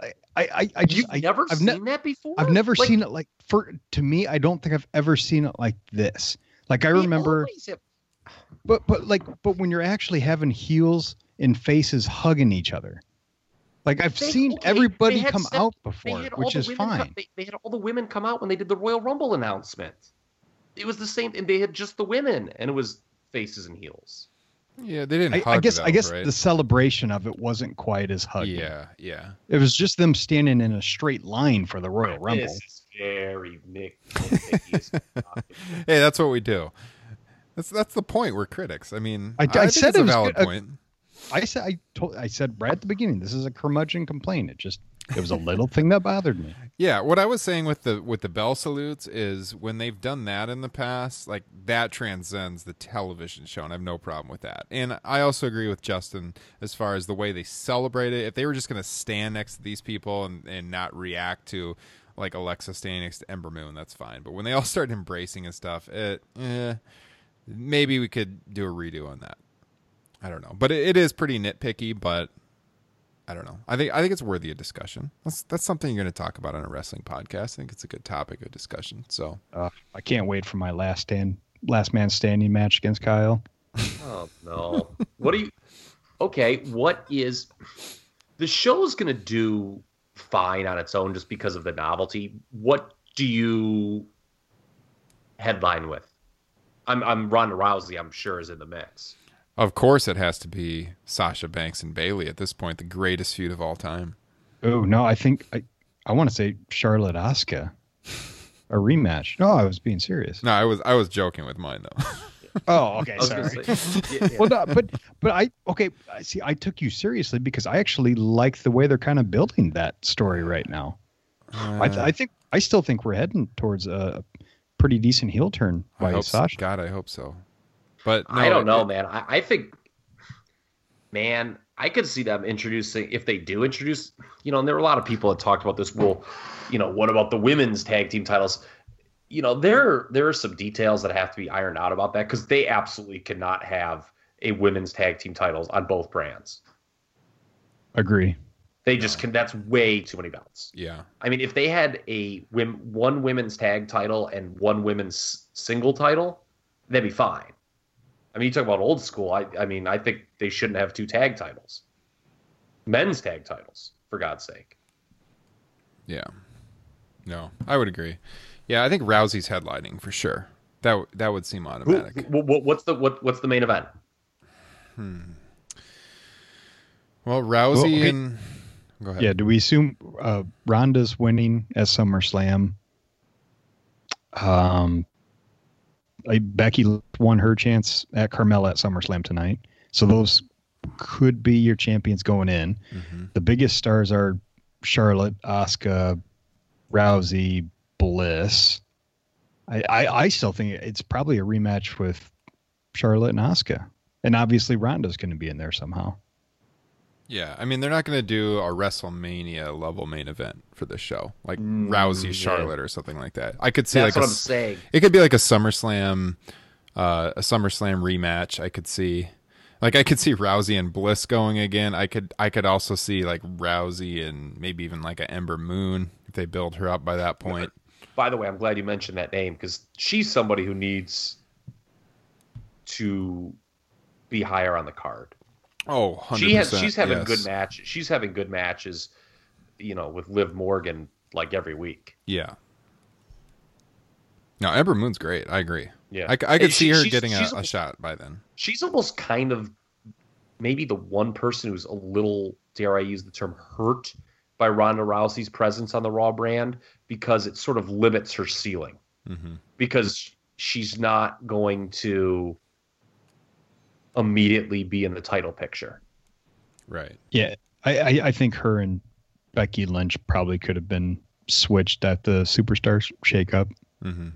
I I I just You've I, never I've seen ne- that before. I've never Like, seen it like for to me I don't think I've ever seen it like this. Like I remember have- but but like but when you're actually having heels and faces hugging each other. Like I've They- seen okay, everybody come out before, which is women come- fine. they, they had all the women come out when they did the Royal Rumble announcement. It was the same, and they had just the women, and it was faces and heels. Yeah, they didn't. I, hug I guess though, I guess right? the celebration of it wasn't quite as huggy. Yeah, yeah. It was just them standing in a straight line for the Royal Rumble. This is very Mick. Hey, that's what we do. That's that's the point. We're critics. I mean, I- I think said it's it a valid good. Uh, point. I said I told I said right at the beginning, this is a curmudgeon complaint. It just it was a little thing that bothered me. Yeah, what I was saying with the with the bell salutes is when they've done that in the past, like that transcends the television show, and I have no problem with that. And I also agree with Justin as far as the way they celebrate it. If they were just going to stand next to these people and and not react to like Alexa standing next to Ember Moon, that's fine. But when they all start embracing and stuff, it eh, maybe we could do a redo on that. I don't know, but it, it is pretty nitpicky, but. I don't know. I think I think it's worthy of discussion. That's that's something you're going to talk about on a wrestling podcast. I think it's a good topic of discussion. So Uh, I can't wait for my last stand last man standing match against Kyle. Oh no. What do you Okay, what is the show is gonna do fine on its own just because of the novelty. What do you headline with? I'm I'm Ronda Rousey, I'm sure, is in the mix. Of course it has to be Sasha Banks and Bayley at this point, the greatest feud of all time. Oh no, I think I I want to say Charlotte Asuka. A rematch. No, I was being serious. No, I was I was joking with mine though. Oh, okay, I was gonna sorry. say, yeah, yeah. well, no, but but I okay. I See, I took you seriously because I actually like the way they're kind of building that story right now. I, Uh, I think I still think we're heading towards a pretty decent heel turn I by hope so. Sasha. God, I hope so. But I don't know, it- man. I, I think, man, I could see them introducing if they do introduce, you know, and there were a lot of people that talked about this. Well, you know, what about the women's tag team titles? You know, there there are some details that have to be ironed out about that because they absolutely cannot have a women's tag team titles on both brands. Agree. They just can. That's way too many belts. Yeah. I mean, if they had a one women's tag title and one women's single title, that'd be fine. I mean, you talk about old school. I, I mean, I think they shouldn't have two tag titles, men's tag titles, for God's sake. Yeah. No, I would agree. Yeah, I think Rousey's headlining for sure. That that would seem automatic. wh- wh- what's the what, what's the main event? Hmm. Well, Rousey Well, okay. and go ahead. Yeah. Do we assume uh, Ronda's winning at SummerSlam? Um, like Becky won her chance at Carmella at SummerSlam tonight, so those could be your champions going in. Mhm. The biggest stars are Charlotte, Asuka, Rousey, Bliss. I, I, I still think it's probably a rematch with Charlotte and Asuka, and obviously Ronda's going to be in there somehow. Yeah, I mean they're not going to do a WrestleMania level main event for this show, like Mm, Rousey yeah. Charlotte or something like that. I could see That's like what a I'm saying. It could be like a SummerSlam, uh, a SummerSlam rematch. I could see, like, I could see Rousey and Bliss going again. I could, I could also see like Rousey and maybe even like a Ember Moon if they build her up by that point. By the way, I'm glad you mentioned that name because she's somebody who needs to be higher on the card. Oh, 100%, she has she's having yes. good match she's having good matches you know with liv morgan like every week Yeah. No, Ember Moon's great. I agree. Yeah. I could And see her she's- getting a, she's a shot by then. she's almost kind of maybe the one person who's a little dare i use the term hurt by ronda rousey's presence on the raw brand because it sort of limits her ceiling hmm because she's not going to immediately be in the title picture Right. Yeah, I, I, I think her and Becky Lynch probably could have been switched at the Superstar sh- shakeup. hmm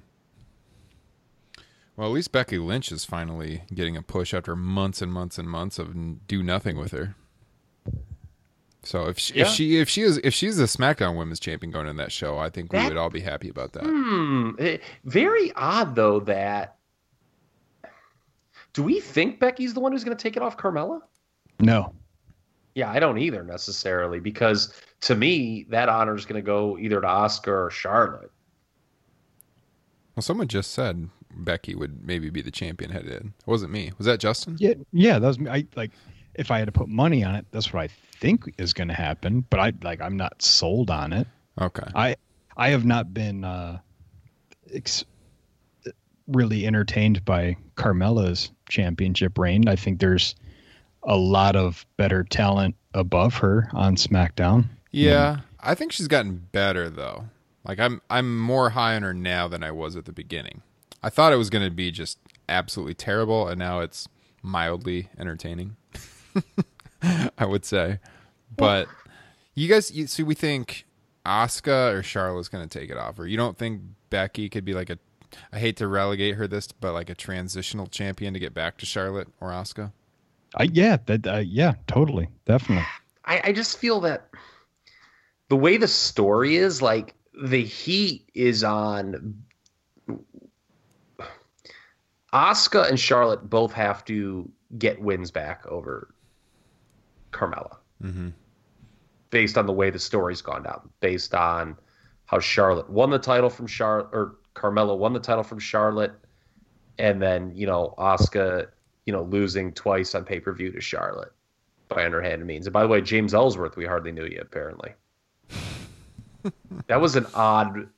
Well, at least Becky Lynch is finally getting a push after months and months and months of do nothing with her. So if she, if she if she is if she's the SmackDown Women's Champion going in that show, I think we That- would all be happy about that. Hmm. eh, Very odd though that. Do we think Becky's the one who's going to take it off Carmella? No, Yeah, I don't either necessarily because to me that honor is going to go either to Asuka or Charlotte. Well, someone just said Becky would maybe be the champion headed in. It wasn't me. Was that Justin? yeah, yeah, that was me. I like if I had to put money on it, that's what I think is going to happen. But I like I'm not sold on it. Okay. I I have not been uh, ex- really entertained by Carmella's championship reign. I think there's a lot of better talent above her on SmackDown. Yeah, I think she's gotten better though. Like I'm I'm more high on her now than I was at the beginning. I thought it was going to be just absolutely terrible and now it's mildly entertaining. I would say. But you guys you see we think Asuka or Charlotte's going to take it off or you don't think Becky could be like a I hate to relegate her this but like a transitional champion to get back to Charlotte or Asuka? I, yeah, that uh, yeah, totally, definitely. I, I just feel that the way the story is, like the heat is on Asuka and Charlotte both have to get wins back over Carmella. Mm-hmm. Based on the way the story's gone down, based on how Charlotte won the title from Charlotte or Carmella won the title from Charlotte, and then you know Asuka, you know losing twice on pay per view to Charlotte by underhanded means. And by the way, James Ellsworth, we hardly knew you Apparently, that was an odd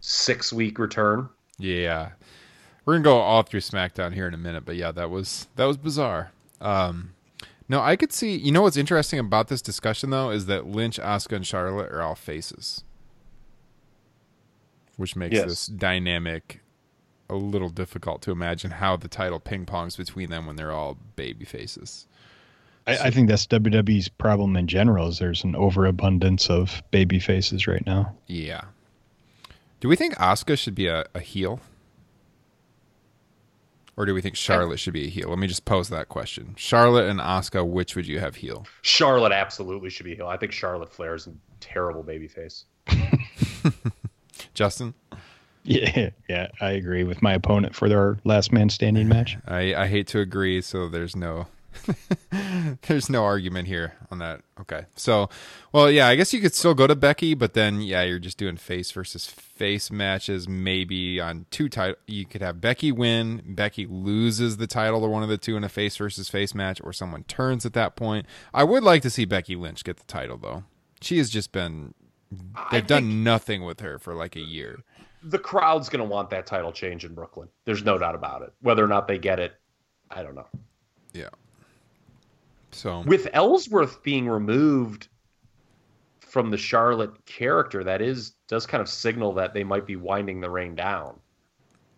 six week return. Yeah. We're gonna go all through SmackDown here in a minute, but yeah, that was that was bizarre. Um no, I could see you know what's interesting about this discussion though is that Lynch, Asuka, and Charlotte are all faces. Which makes Yes. this dynamic a little difficult to imagine how the title ping pongs between them when they're all baby faces. I, I think that's WWE's problem in general. Is there's an overabundance of baby faces right now. Yeah. Do we think Asuka should be a, a heel? Or do we think Charlotte should be a heel? Let me just pose that question. Charlotte and Asuka, which would you have heel? Charlotte absolutely should be heel. I think Charlotte Flair is a terrible babyface. Justin? Yeah, yeah, I agree with my opponent for their last man standing match. I, I hate to agree, so there's no there's no argument here on that. Okay. So well yeah, I guess you could still go to Becky, but then yeah, you're just doing face versus face matches, maybe on two title you could have Becky win, Becky loses the title or one of the two in a face versus face match, or someone turns at that point. I would like to see Becky Lynch get the title though. She has just been Mm-hmm. they've done nothing with her for like a year. The crowd's going to want that title change in Brooklyn. There's no doubt about it. Whether or not they get it, I don't know. Yeah. So With Ellsworth being removed from the Charlotte character, that is does kind of signal that they might be winding the reign down.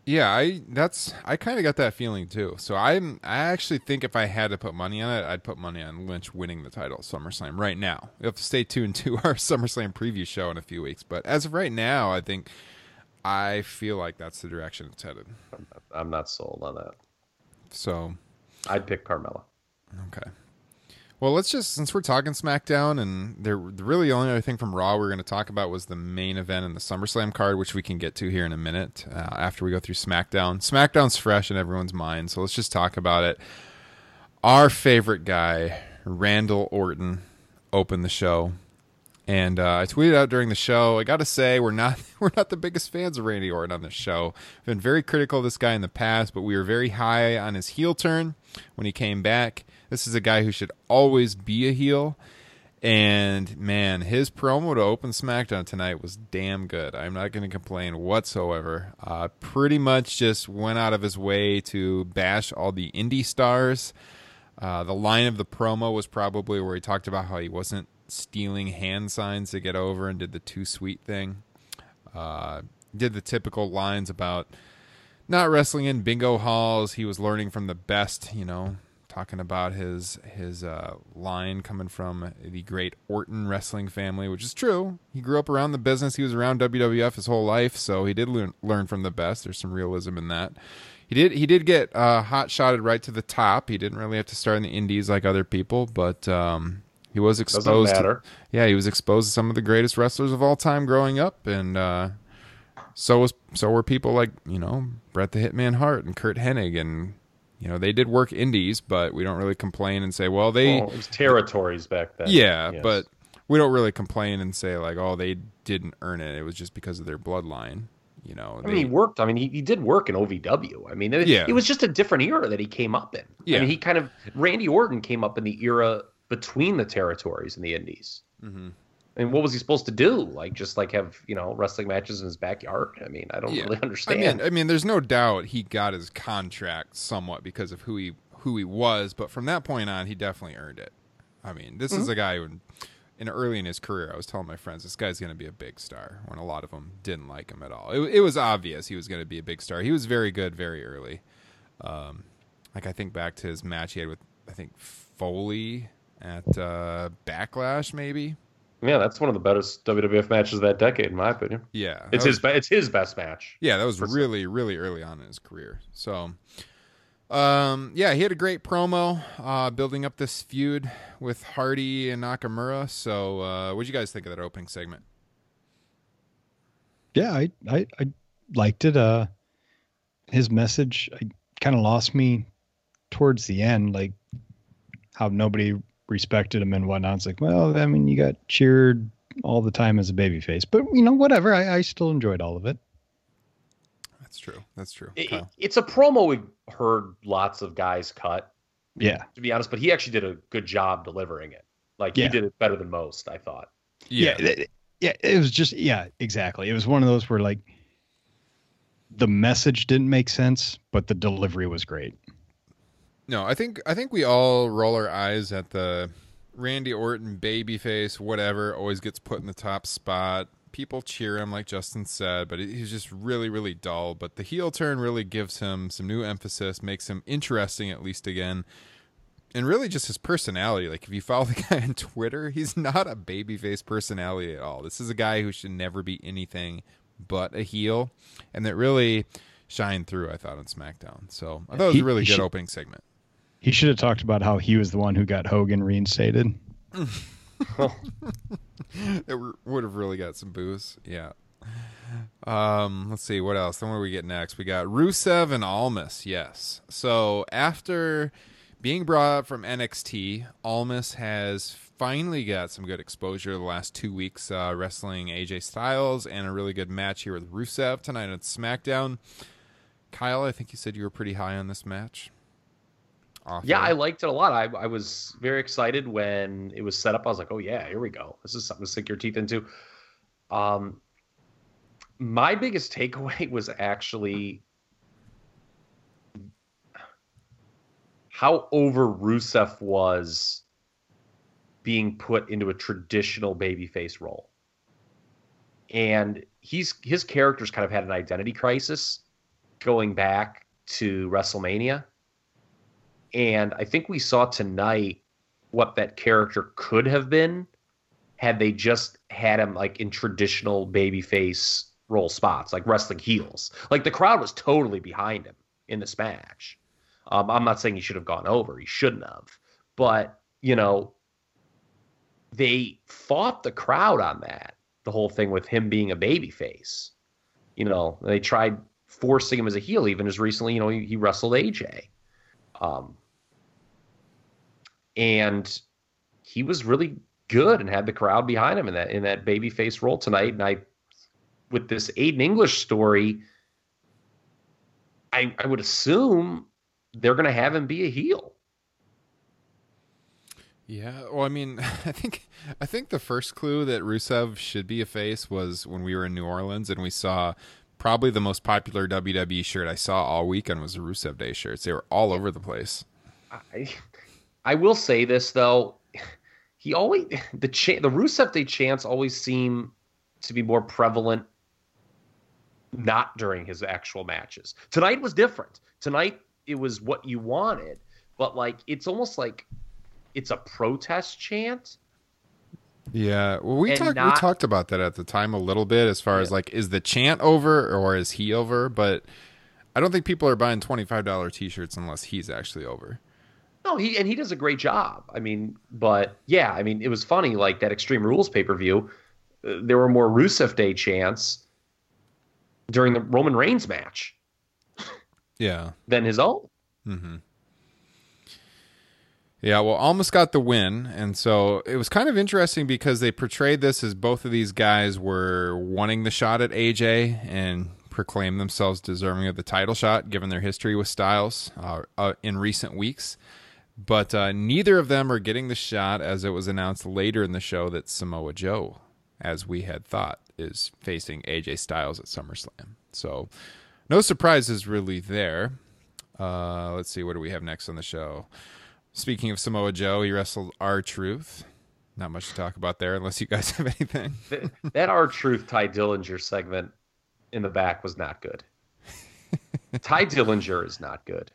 Yeah, I that's I kind of got that feeling too. So I'm I actually think if I had to put money on it, I'd put money on Lynch winning the title at SummerSlam right now. You have to stay tuned to our SummerSlam preview show in a few weeks, but as of right now, I think I feel like that's the direction it's headed. I'm not sold on that. So I'd pick Carmella. Okay. Well, let's just since we're talking SmackDown, and there the really only other thing from Raw we are going to talk about was the main event in the SummerSlam card, which we can get to here in a minute uh, after we go through SmackDown. SmackDown's fresh in everyone's mind, so let's just talk about it. Our favorite guy, Randall Orton, opened the show, and uh, I tweeted out during the show. I got to say, we're not we're not the biggest fans of Randy Orton on this show. We've been very critical of this guy in the past, but we were very high on his heel turn when he came back. This is a guy who should always be a heel. And man, his promo to open SmackDown tonight was damn good. I'm not going to complain whatsoever. Uh, pretty much just went out of his way to bash all the indie stars. Uh, the line of the promo was probably where he talked about how he wasn't stealing hand signs to get over and did the too sweet thing. Uh, did the typical lines about not wrestling in bingo halls. He was learning from the best, you know, talking about his his uh, line coming from the great Orton wrestling family, which is true. He grew up around the business. He was around WWF his whole life, so he did learn, learn from the best. There's some realism in that. He did he did get uh, hot shotted right to the top. He didn't really have to start in the indies like other people, but um, he was exposed. To, yeah, he was exposed to some of the greatest wrestlers of all time growing up, and uh, so was so were people like you know Bret the Hitman Hart and Curt Hennig, and you know they did work indies, but we don't really complain and say, well, they it was territories back then. yeah, Yes. but we don't really complain and say like, oh, they didn't earn it. It was just because of their bloodline. You know, I mean, he worked. I mean, he, he did work in OVW. I mean, it, Yeah. it was just a different era that he came up in. Yeah. I mean, he kind of Randy Orton came up in the era between the territories and the Indies. Mm-hmm. And what was he supposed to do? Like just like have you know wrestling matches in his backyard? I mean, I don't Yeah. really I understand. mean, I mean, there's no doubt he got his contract somewhat because of who he who he was, but from that point on, he definitely earned it. I mean, this is a guy who, in early in his career, I was telling my friends this guy's going to be a big star. When a lot of them didn't like him at all, it, it was obvious he was going to be a big star. He was very good very early. Um, like I think back to his match he had with I think Foley at uh, Backlash, maybe. Yeah, that's one of the best WWF matches of that decade, in my opinion. Yeah, It's that his be- it's his best match. Yeah, that was really, really early on in his career. So, um, yeah, he had a great promo uh, building up this feud with Hardy and Nakamura. So, uh, what do you guys think of that opening segment? Yeah, I I, I liked it. Uh, his message I kind of lost me towards the end, like how nobody respected him and whatnot. It's like, well, I mean, you got cheered all the time as a babyface, but you know, whatever. I, I still enjoyed all of it. That's true. That's true. It- it's a promo we've heard lots of guys cut, Yeah, to be honest, but he actually did a good job delivering it. Like he did it better than most, I thought. yeah, yeah, it, yeah. It was just yeah, exactly. It was one of those where like the message didn't make sense, but the delivery was great. No, I think I think we all roll our eyes at the Randy Orton babyface, whatever, always gets put in the top spot. People cheer him, like Justin said, but he's just really, really dull. But the heel turn really gives him some new emphasis, makes him interesting at least again, and really just his personality. Like if you follow the guy on Twitter, he's not a babyface personality at all. This is a guy who should never be anything but a heel, and that really shined through. I thought on SmackDown, so I thought it was He- a really good should- opening segment. He should have talked about how he was the one who got Hogan reinstated. it would have really got some boos. Yeah. Um, let's see what else. Then what do we get next? We got Rusev and Almas. Yes. So after being brought up from NXT, Almas has finally got some good exposure the last two weeks, uh, wrestling AJ Styles and a really good match here with Rusev tonight on SmackDown. Kyle, I think you said you were pretty high on this match. Yeah. I liked it a lot. I, I was very excited when it was set up. I was like, oh yeah, here we go. This is something to sink your teeth into. Um, my biggest takeaway was actually how over Rusev was being put into a traditional babyface role. And he's his character's kind of had an identity crisis going back to WrestleMania. And I think we saw tonight what that character could have been had they just had him like in traditional babyface role spots, like wrestling heels. Like the crowd was totally behind him in this match. Um, I'm not saying he should have gone over, he shouldn't have. But, you know, they fought the crowd on that, the whole thing with him being a babyface. You know, they tried forcing him as a heel even as recently, you know, he, he wrestled AJ. Um, and he was really good and had the crowd behind him in that in that babyface role tonight. And I, with this Aiden English story, I I would assume they're going to have him be a heel. Yeah, well, I mean, I think I think the first clue that Rusev should be a face was when we were in New Orleans and we saw probably the most popular WWE shirt I saw all weekend was the Rusev Day shirts. They were all over the place. I, I will say this though, he always the cha- the Rusev Day chants always seem to be more prevalent not during his actual matches. Tonight was different. Tonight it was what you wanted, but like it's almost like it's a protest chant. Yeah, well, we talked we talked about that at the time a little bit as far as like is the chant over or is he over? But I don't think people are buying twenty five dollar t shirts unless he's actually over. No, he and he does a great job. I mean, but yeah, I mean, it was funny like that Extreme Rules pay per view. Uh, there were more Rusev Day chants during the Roman Reigns match Yeah. than his own. Mm-hmm. Yeah, well, almost got the win, and so it was kind of interesting because they portrayed this as both of these guys were wanting the shot at AJ and proclaimed themselves deserving of the title shot, given their history with Styles uh, uh, in recent weeks. But uh, neither of them are getting the shot, as it was announced later in the show that Samoa Joe, as we had thought, is facing AJ Styles at SummerSlam. So, no surprises really there. Uh, let's see, what do we have next on the show? Speaking of Samoa Joe, he wrestled R Truth. Not much to talk about there, unless you guys have anything. That R Truth Tye Dillinger segment in the back was not good. Tye Dillinger is not good.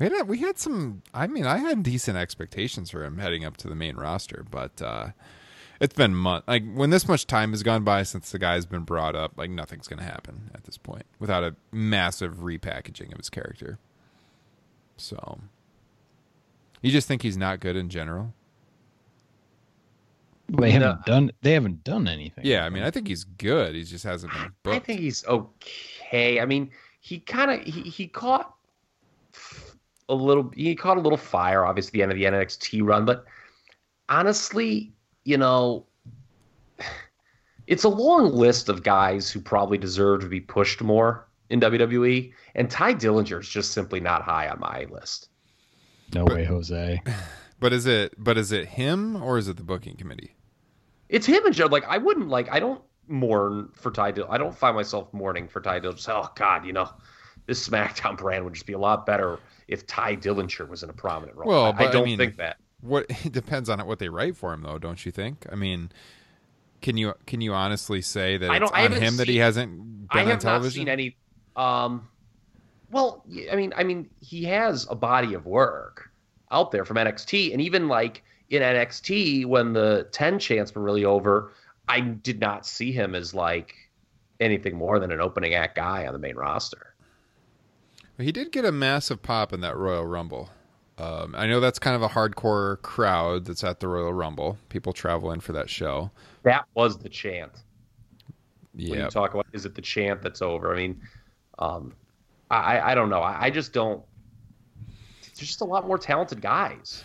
We had we had some. I mean, I had decent expectations for him heading up to the main roster, but uh, it's been month. Like when this much time has gone by since the guy's been brought up, like nothing's going to happen at this point without a massive repackaging of his character. So, you just think he's not good in general? They haven't No. done. They haven't done anything. Yeah, I mean, I think he's good. He just hasn't been booked. I think he's okay. I mean, he kind of he, he caught a little he caught a little fire obviously the end of the NXT run, but honestly, you know, it's a long list of guys who probably deserve to be pushed more in WWE, and Tye Dillinger is just simply not high on my list. No way, Jose. but is it? But is it him or is it the booking committee? It's him and Joe. Like I wouldn't like I don't mourn for Tye Dill. I don't find myself mourning for Tye Dill. Just oh God, you know, this SmackDown brand would just be a lot better if Tye Dillinger was in a prominent role. Well, I- but, I I don't mean- think that. What it depends on what they write for him, though, don't you think? I mean, can you can you honestly say that I it's don't- I on him that he hasn't been I on have not television? seen any. Um, well, I mean, I mean, he has a body of work out there from NXT, and even like in NXT when the ten chants were really over, I did not see him as like anything more than an opening act guy on the main roster. He did get a massive pop in that Royal Rumble. Um, I know that's kind of a hardcore crowd that's at the Royal Rumble. People travel in for that show. That was the chant. when Yeah, you talk about is it the chant that's over? I mean, um, I I don't know. I, I just don't. There's just a lot more talented guys.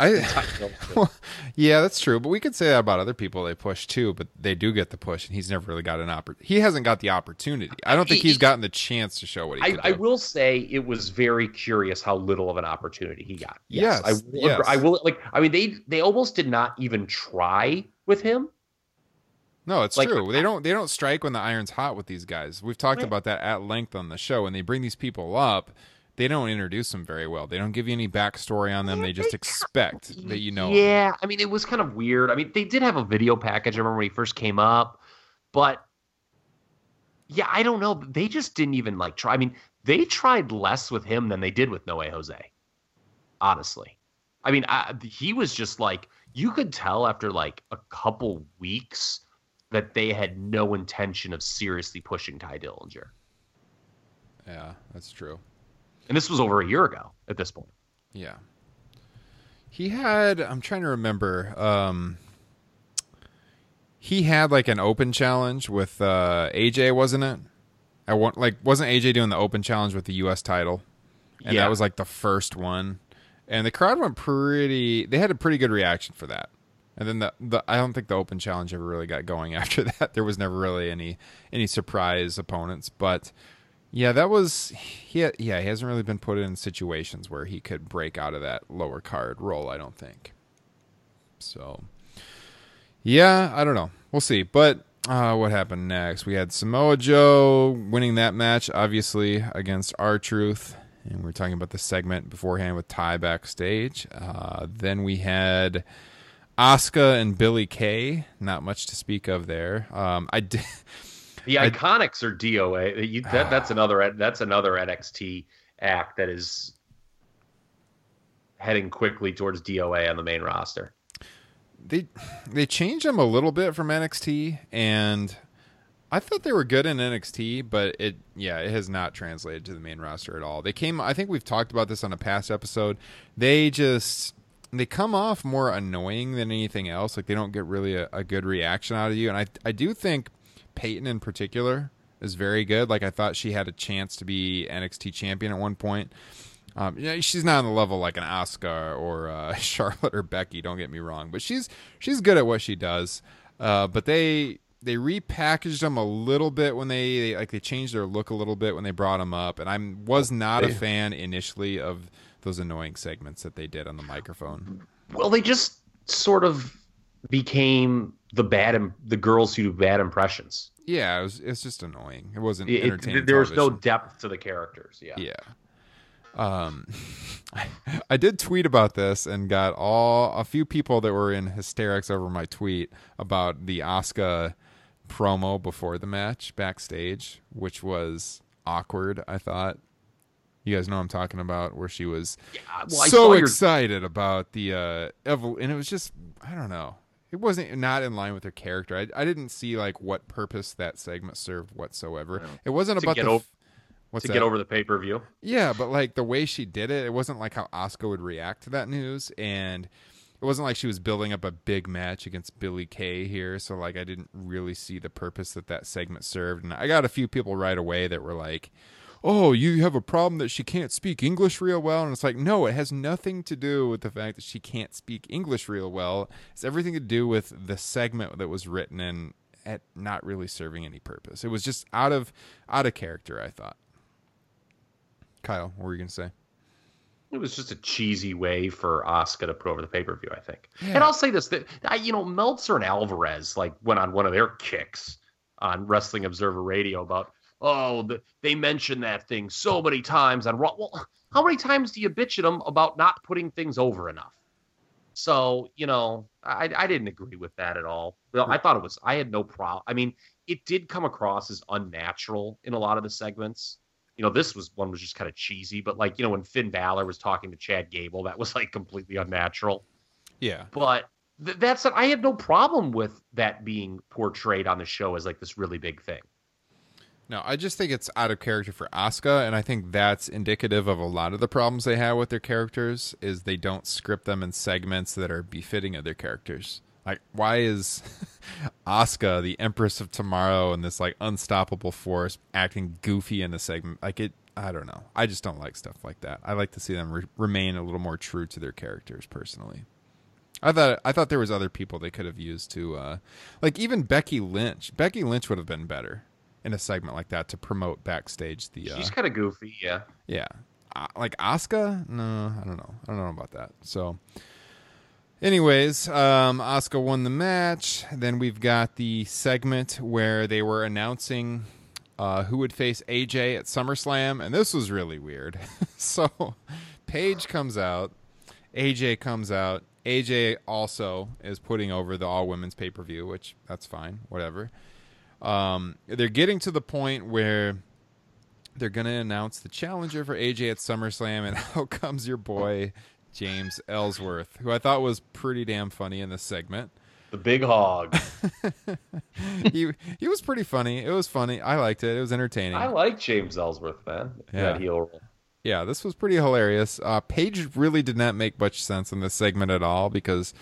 I yeah, that's true. But we could say that about other people they push too. But they do get the push, and he's never really got an opportunity. He hasn't got the opportunity. I don't think he's gotten the chance to show what he I, I will say it was very curious how little of an opportunity he got. Yes, I will, yes. I will like. I mean, they they almost did not even try with him. No, it's Like- true. They don't they don't strike when the iron's hot with these guys. We've talked Right. about that at length on the show. When they bring these people up, they don't introduce them very well. They don't give you any backstory on them. They just expect that you know. Yeah, I mean, it was kind of weird. I mean, they did have a video package. I remember when he first came up, but yeah, I don't know. They just didn't even like try. I mean, they tried less with him than they did with Noe Jose. Honestly, I mean, I, he was just like you could tell after like a couple weeks that they had no intention of seriously pushing Tye Dillinger, Yeah, that's true. And this was over a year ago at this point. Yeah. He had I'm trying to remember. Um he had like an open challenge with uh AJ, wasn't it? I want like wasn't AJ doing the open challenge with the US title? And Yeah. that was like the first one. And the crowd went pretty they had a pretty good reaction for that. And then the, the I don't think the open challenge ever really got going after that. There was never really any any surprise opponents, but yeah, that was he. Yeah, he hasn't really been put in situations where he could break out of that lower card role. I don't think. So, yeah, I don't know. We'll see. But uh, what happened next? We had Samoa Joe winning that match, obviously against R Truth, and we are talking about the segment beforehand with Tye backstage. Uh, then we had. Asuka and Billie Kay, not much to speak of there. Um, I did, The I- Iconics are DOA. You, that, ah. that's another that's another NXT act that is heading quickly towards DOA on the main roster. they they changed them a little bit from NXT, and I thought they were good in NXT, but it yeah it has not translated to the main roster at all. They came, I think we've talked about this on a past episode. They just they come off more annoying than anything else. Like they don't get really a, a good reaction out of you, and I I do think Peyton in particular is very good. Like I thought she had a chance to be NXT champion at one point. Um, yeah, she's not on the level like an Asuka or uh, Charlotte or Becky. Don't get me wrong, but she's she's good at what she does. Uh, but they they repackaged them a little bit when they, they like they changed their look a little bit when they brought them up, and I was not a fan initially of those annoying segments that they did on the microphone. Well, they just sort of became the bad Im- the girls who do bad impressions. Yeah, it was it's just annoying. It wasn't It- it- entertaining. there was no depth to the characters. Yeah. Yeah. Um, I did tweet about this and got all a few people that were in hysterics over my tweet about the Asuka promo before the match backstage, which was awkward. I thought. You guys know what I'm talking about, where she was well, so your- excited about the uh, evol- and it was just I don't know. It wasn't not in line with her character. I, I didn't see like what purpose that segment served whatsoever. It wasn't To about get the o- f- what's to that? get over the pay per view. Yeah, but like the way she did it, it wasn't like how Asuka would react to that news, and it wasn't like she was building up a big match against Billie Kay here. So like, I didn't really see the purpose that that segment served, and I got a few people right away that were like. Oh, you have a problem that she can't speak English real well, and it's like, no, it has nothing to do with the fact that she can't speak English real well. It's everything to do with the segment that was written and at not really serving any purpose. It was just out of out of character. I thought. Kyle, what were you gonna say? It was just a cheesy way for Asuka to put over the pay per view, I think. And I'll say this: that I, you know, Meltzer and Alvarez like went on one of their kicks on Wrestling Observer Radio about, oh, the, they mentioned that thing so many times on Raw. Well, how many times do you bitch at them about not putting things over enough? So you know, I, I didn't agree with that at all. Well, I thought it was. I had no problem. I mean, it did come across as unnatural in a lot of the segments you know, this was one was just kind of cheesy, but like, you know, when Finn Balor was talking to Chad Gable, that was like completely unnatural. Yeah, But th- that's I had no problem with that being portrayed on the show as like this really big thing. No, I just think it's out of character for Asuka, and I think that's indicative of a lot of the problems they have with their characters. Is they don't script them in segments that are befitting of their characters. Like, why is Asuka, the Empress of Tomorrow, and this like unstoppable force, acting goofy in a segment? Like it, I don't know. I just don't like stuff like that. I like to see them re- remain a little more true to their characters, personally. I thought I thought there was other people they could have used to, uh, like even Becky Lynch. Becky Lynch would have been better in a segment like that to promote backstage the. Uh, She's kind of goofy, yeah. yeah, uh, like Asuka. No, I don't know. I don't know about that. So, anyways, um, Asuka won the match. Then we've got the segment where they were announcing uh, who would face AJ at SummerSlam, and this was really weird. so, Paige comes out, AJ comes out. AJ also is putting over the all women's pay per view, which that's fine, whatever. Um, they're getting to the point where they're going to announce the challenger for AJ at SummerSlam, and out comes your boy James Ellsworth, who I thought was pretty damn funny in this segment. The big hog. he he was pretty funny. It was funny. I liked it. It was entertaining. I like James Ellsworth, man. Yeah. That heel role. yeah, this was pretty hilarious. Uh, Paige really did not make much sense in this segment at all because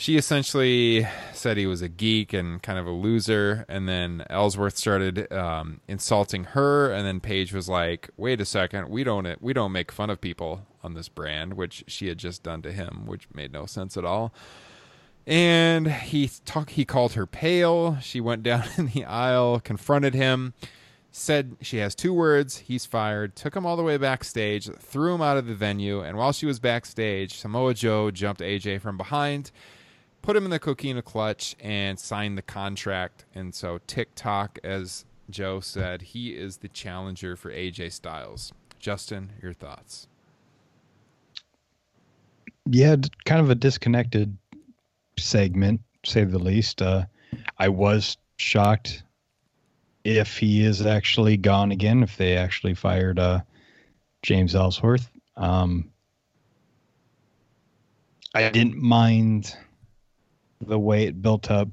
she essentially said he was a geek and kind of a loser, and then Ellsworth started um, insulting her, and then Paige was like, "Wait a second, we don't we don't make fun of people on this brand," which she had just done to him, which made no sense at all. And he talk he called her pale. She went down in the aisle, confronted him, said she has two words, he's fired, took him all the way backstage, threw him out of the venue, and while she was backstage, Samoa Joe jumped AJ from behind, put him in the coquina clutch, and signed the contract. And so TikTok, as Joe said, he is the challenger for AJ Styles. Justin, your thoughts? yeah, kind of a disconnected segment, say the least. Uh, I was shocked if he is actually gone again, if they actually fired uh, James Ellsworth. Um, I didn't mind the way it built up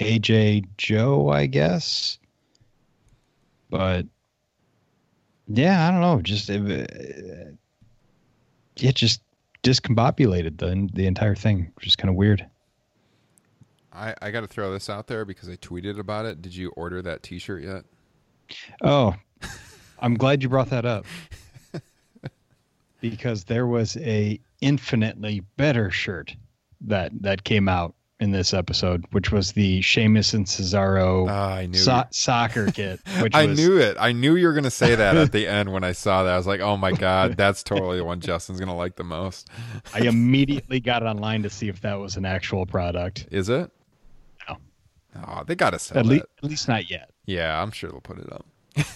AJ Joe, I guess. But yeah, I don't know. Just it, it just discombobulated the the entire thing, Just kind of weird. I, I got to throw this out there because I tweeted about it. Did you order that t shirt yet? Oh, I'm glad you brought that up because there was a infinitely better shirt that that came out in this episode, which was the Sheamus and Cesaro Ah, I knew. so- soccer kit. Which I was, knew it. I knew you were going to say that at the end when I saw that. I was like, "Oh my god, that's totally the one Justin's going to like the most." I immediately got online to see if that was an actual product. Is it? No. Oh, they got to sell At least, at least not yet. Yeah, I'm sure they'll put it up.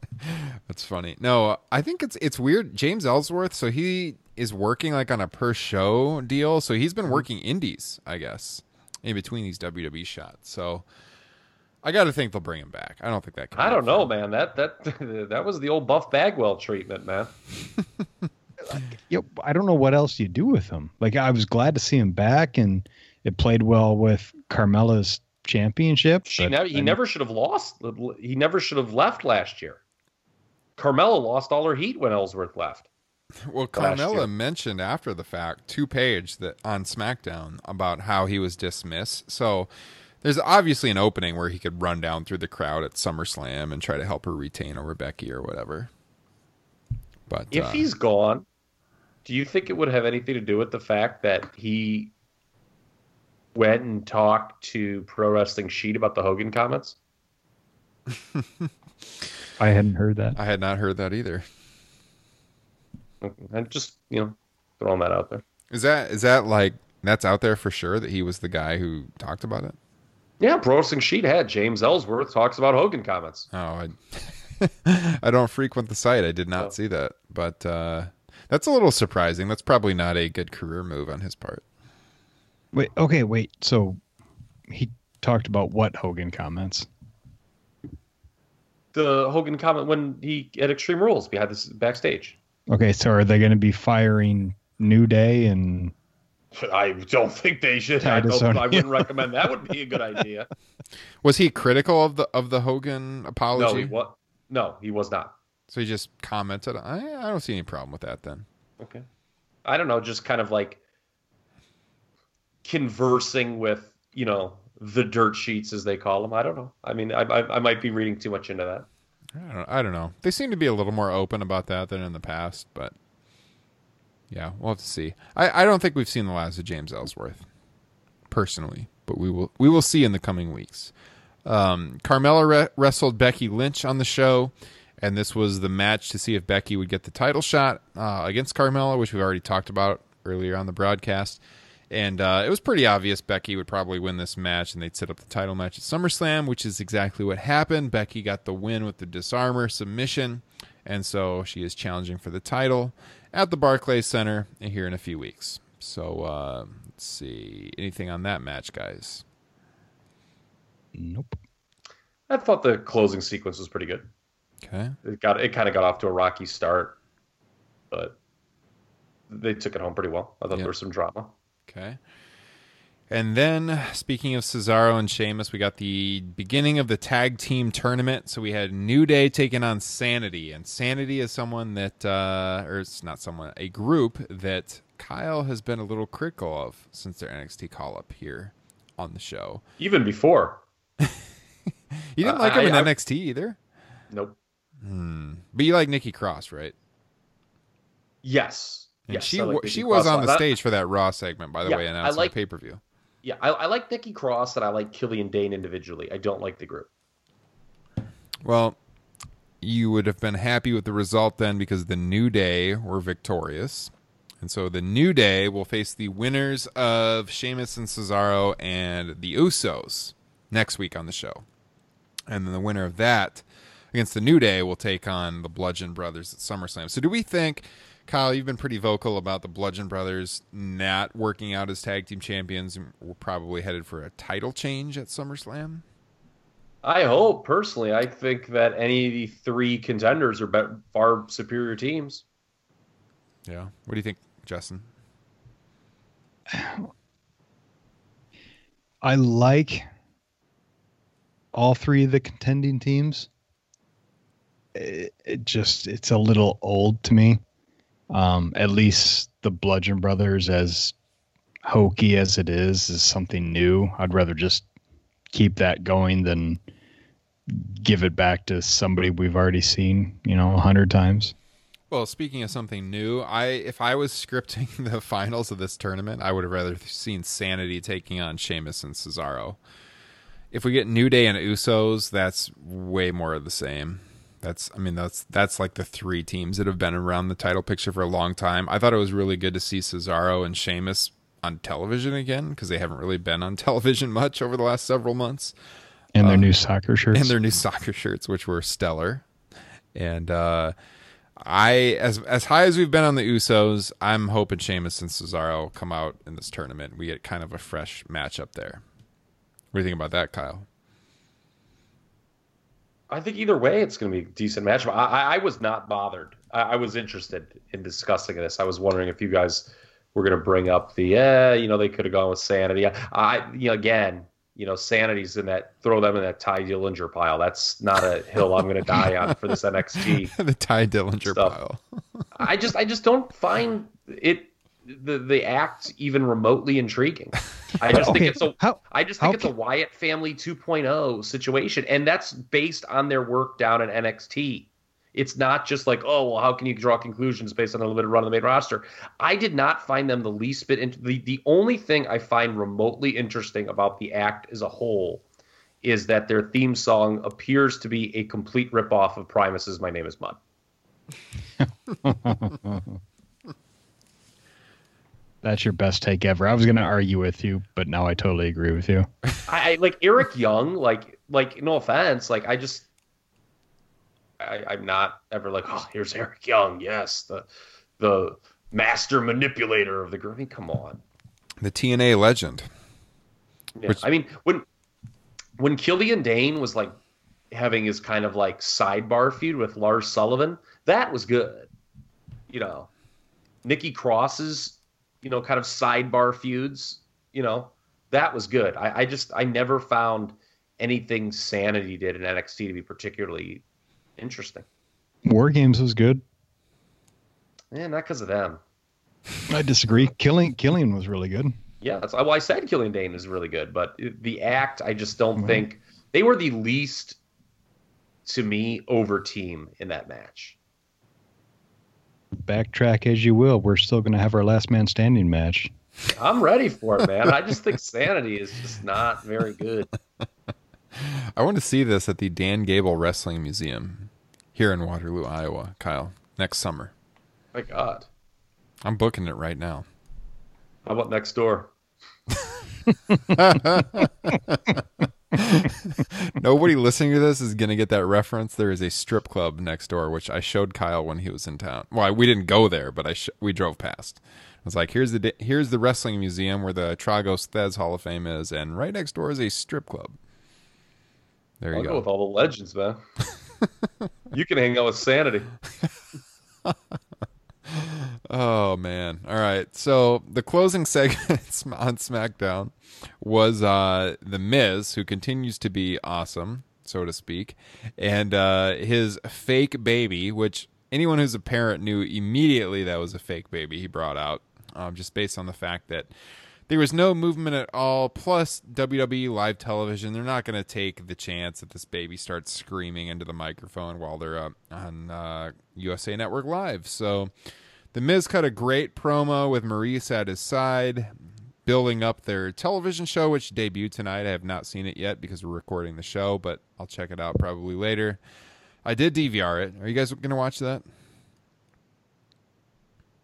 That's funny. No, I think it's it's weird. James Ellsworth, so he is working like on a per show deal. So he's been mm-hmm. working indies, I guess, in between these WWE shots. So I got to think they'll bring him back. I don't think that. Can I don't know, man. That that that was the old Buff Bagwell treatment, man. Yep. I don't know what else you do with him. Like I was glad to see him back, and it played well with Carmella's championship. She but never, he I- never should have lost. He never should have left last year. Carmella lost all her heat when Ellsworth left. Well, Carmella mentioned after the fact to Paige that on SmackDown about how he was dismissed. So there's obviously an opening where he could run down through the crowd at SummerSlam and try to help her retain over Becky or whatever. But If uh, he's gone, do you think it would have anything to do with the fact that he went and talked to Pro Wrestling Sheet about the Hogan comments? I hadn't heard that. I had not heard that either. I'm just you know throwing that out there. Is that is that like that's out there for sure that he was the guy who talked about it? Yeah, Pro Wrestling Sheet had James Ellsworth talks about Hogan comments. Oh, I I don't frequent the site. I did not Oh. see that. But uh that's a little surprising. That's probably not a good career move on his part. Wait. Okay. Wait. So he talked about what Hogan comments? The Hogan comment when he at Extreme Rules behind this backstage. Okay. So are they going to be firing New Day and I don't think they should. I, don't, I wouldn't recommend that. Would be a good idea. Was he critical of the of the Hogan apology? No, he what? No, he was not. So he just commented. I, I don't see any problem with that then. Okay. I don't know, just kind of like conversing with, you know, the dirt sheets as they call them. I don't know. I mean, I, I, I might be reading too much into that. I don't, I don't know. They seem to be a little more open about that than in the past, but yeah, we'll have to see. I, I don't think we've seen the last of James Ellsworth personally, but we will we will see in the coming weeks. Um, Carmella re- wrestled Becky Lynch on the show, and this was the match to see if Becky would get the title shot uh, against Carmella, which we've already talked about earlier on the broadcast. And uh, it was pretty obvious Becky would probably win this match, and they'd set up the title match at SummerSlam, which is exactly what happened. Becky got the win with the Dis-arm-her submission, and so she is challenging for the title at the Barclays Center here in a few weeks. So uh, let's see, anything on that match, guys? nope? I thought the closing sequence was pretty good. Okay. It got it kind of got off to a rocky start, but they took it home pretty well. I thought Yeah. there was some drama. Okay. And then, speaking of Cesaro and Sheamus, we got the beginning of the tag team tournament. So we had New Day taking on Sanity, and Sanity is someone that, uh, or it's not someone, a group that Kyle has been a little critical of since their NXT call up here on the show. Even before. You didn't Uh, like him I- in I- NXT either, Nope. but you like Nikki Cross, right? Yes. And yes. she like she was on the That- stage for that Raw segment, by the Yeah, way, I announcing like- the pay per view. Yeah, I, I like Nikki Cross and I like Killian Dain individually. I don't like the group. Well, you would have been happy with the result then because the New Day were victorious. And so the New Day will face the winners of Sheamus and Cesaro and the Usos next week on the show. And then the winner of that against the New Day will take on the Bludgeon Brothers at SummerSlam. So do we think, Kyle, you've been pretty vocal about the Bludgeon Brothers not working out as tag team champions and we're probably headed for a title change at SummerSlam? I hope personally. I think that any of the three contenders are bet far superior teams. Yeah. What do you think, Justin? I like all three of the contending teams. It, it just it's a little old to me. Um, at least the Bludgeon Brothers, as hokey as it is, is something new. I'd rather just keep that going than give it back to somebody we've already seen, you know, a hundred times. Well, speaking of something new, I if I was scripting the finals of this tournament, I would have rather seen Sanity taking on Sheamus and Cesaro. If we get New Day and Usos, that's way more of the same. That's I mean that's that's like the three teams that have been around the title picture for a long time. I thought it was really good to see Cesaro and Sheamus on television again because they haven't really been on television much over the last several months. And their new soccer shirts. And their new soccer shirts, which were stellar. And uh, I, as as high as we've been on the Usos, I'm hoping Sheamus and Cesaro come out in this tournament. We get kind of a fresh matchup there. What do you think about that, Kyle? I think either way, it's going to be a decent match. I, I, I was not bothered. I, I, was interested in discussing this. I was wondering if you guys were going to bring up the, yeah, you know, they could have gone with Sanity. I, you know, again, you know, Sanity's in that, throw them in that Tye Dillinger pile. That's not a hill I'm going to die on for this NXT. the Tye Dillinger stuff. pile. I just, I just don't find it the the act even remotely intriguing. I just okay. think it's a how, I just think it's can... a Wyatt family 2.0 situation and that's based on their work down in NXT. It's not just like, oh, well, how can you draw conclusions based on a limited run of the main roster? I did not find them the least bit into the the only thing I find remotely interesting about the act as a whole is that their theme song appears to be a complete ripoff of Primus's My Name is Mud. That's your best take ever. I was going to argue with you, but now I totally agree with you. I, I like Eric Young. Like, like no offense. Like, I just, I, I'm not ever like, oh, here's Eric Young. Yes, the, the master manipulator of the group. I mean, come on. The TNA legend. Yeah, Which... I mean, when when Killian Dain was like having his kind of like sidebar feud with Lars Sullivan, that was good. You know, Nikki Cross's you know, kind of sidebar feuds, you know, that was good. I, I just I never found anything Sanity did in NXT to be particularly interesting. War Games was good. Yeah, not because of them. I disagree. Killing Killian was really good. Yeah, that's well, I said Killian Dain is really good, but the act I just don't mm-hmm. think they were the least to me over team in that match backtrack as you will. We're still going to have our last man standing match. I'm ready for it, man. I just think Sanity is just not very good. I want to see this at the Dan Gable Wrestling Museum here in Waterloo, Iowa, Kyle, next summer. My God. I'm booking it right now. How about next door? Nobody listening to this is going to get that reference. There is a strip club next door, which I showed Kyle when he was in town. Well, we didn't go there, but I sh- we drove past. I was like, "Here's the here's the wrestling museum where the Tragos Thesz Hall of Fame is, and right next door is a strip club." There you I'll go. go with all the legends, man. you can hang out with Sanity. oh man! All right. So the closing segment on SmackDown was uh, the Miz, who continues to be awesome, so to speak, and uh, his fake baby, which anyone who's a parent knew immediately that was a fake baby. He brought out um, just based on the fact that there was no movement at all. Plus, WWE live television, they're not going to take the chance that this baby starts screaming into the microphone while they're uh, on uh, USA Network Live. So, The Miz cut a great promo with Maurice at his side, building up their television show, which debuted tonight. I have not seen it yet because we're recording the show, but I'll check it out probably later. I did DVR it. Are you guys going to watch that?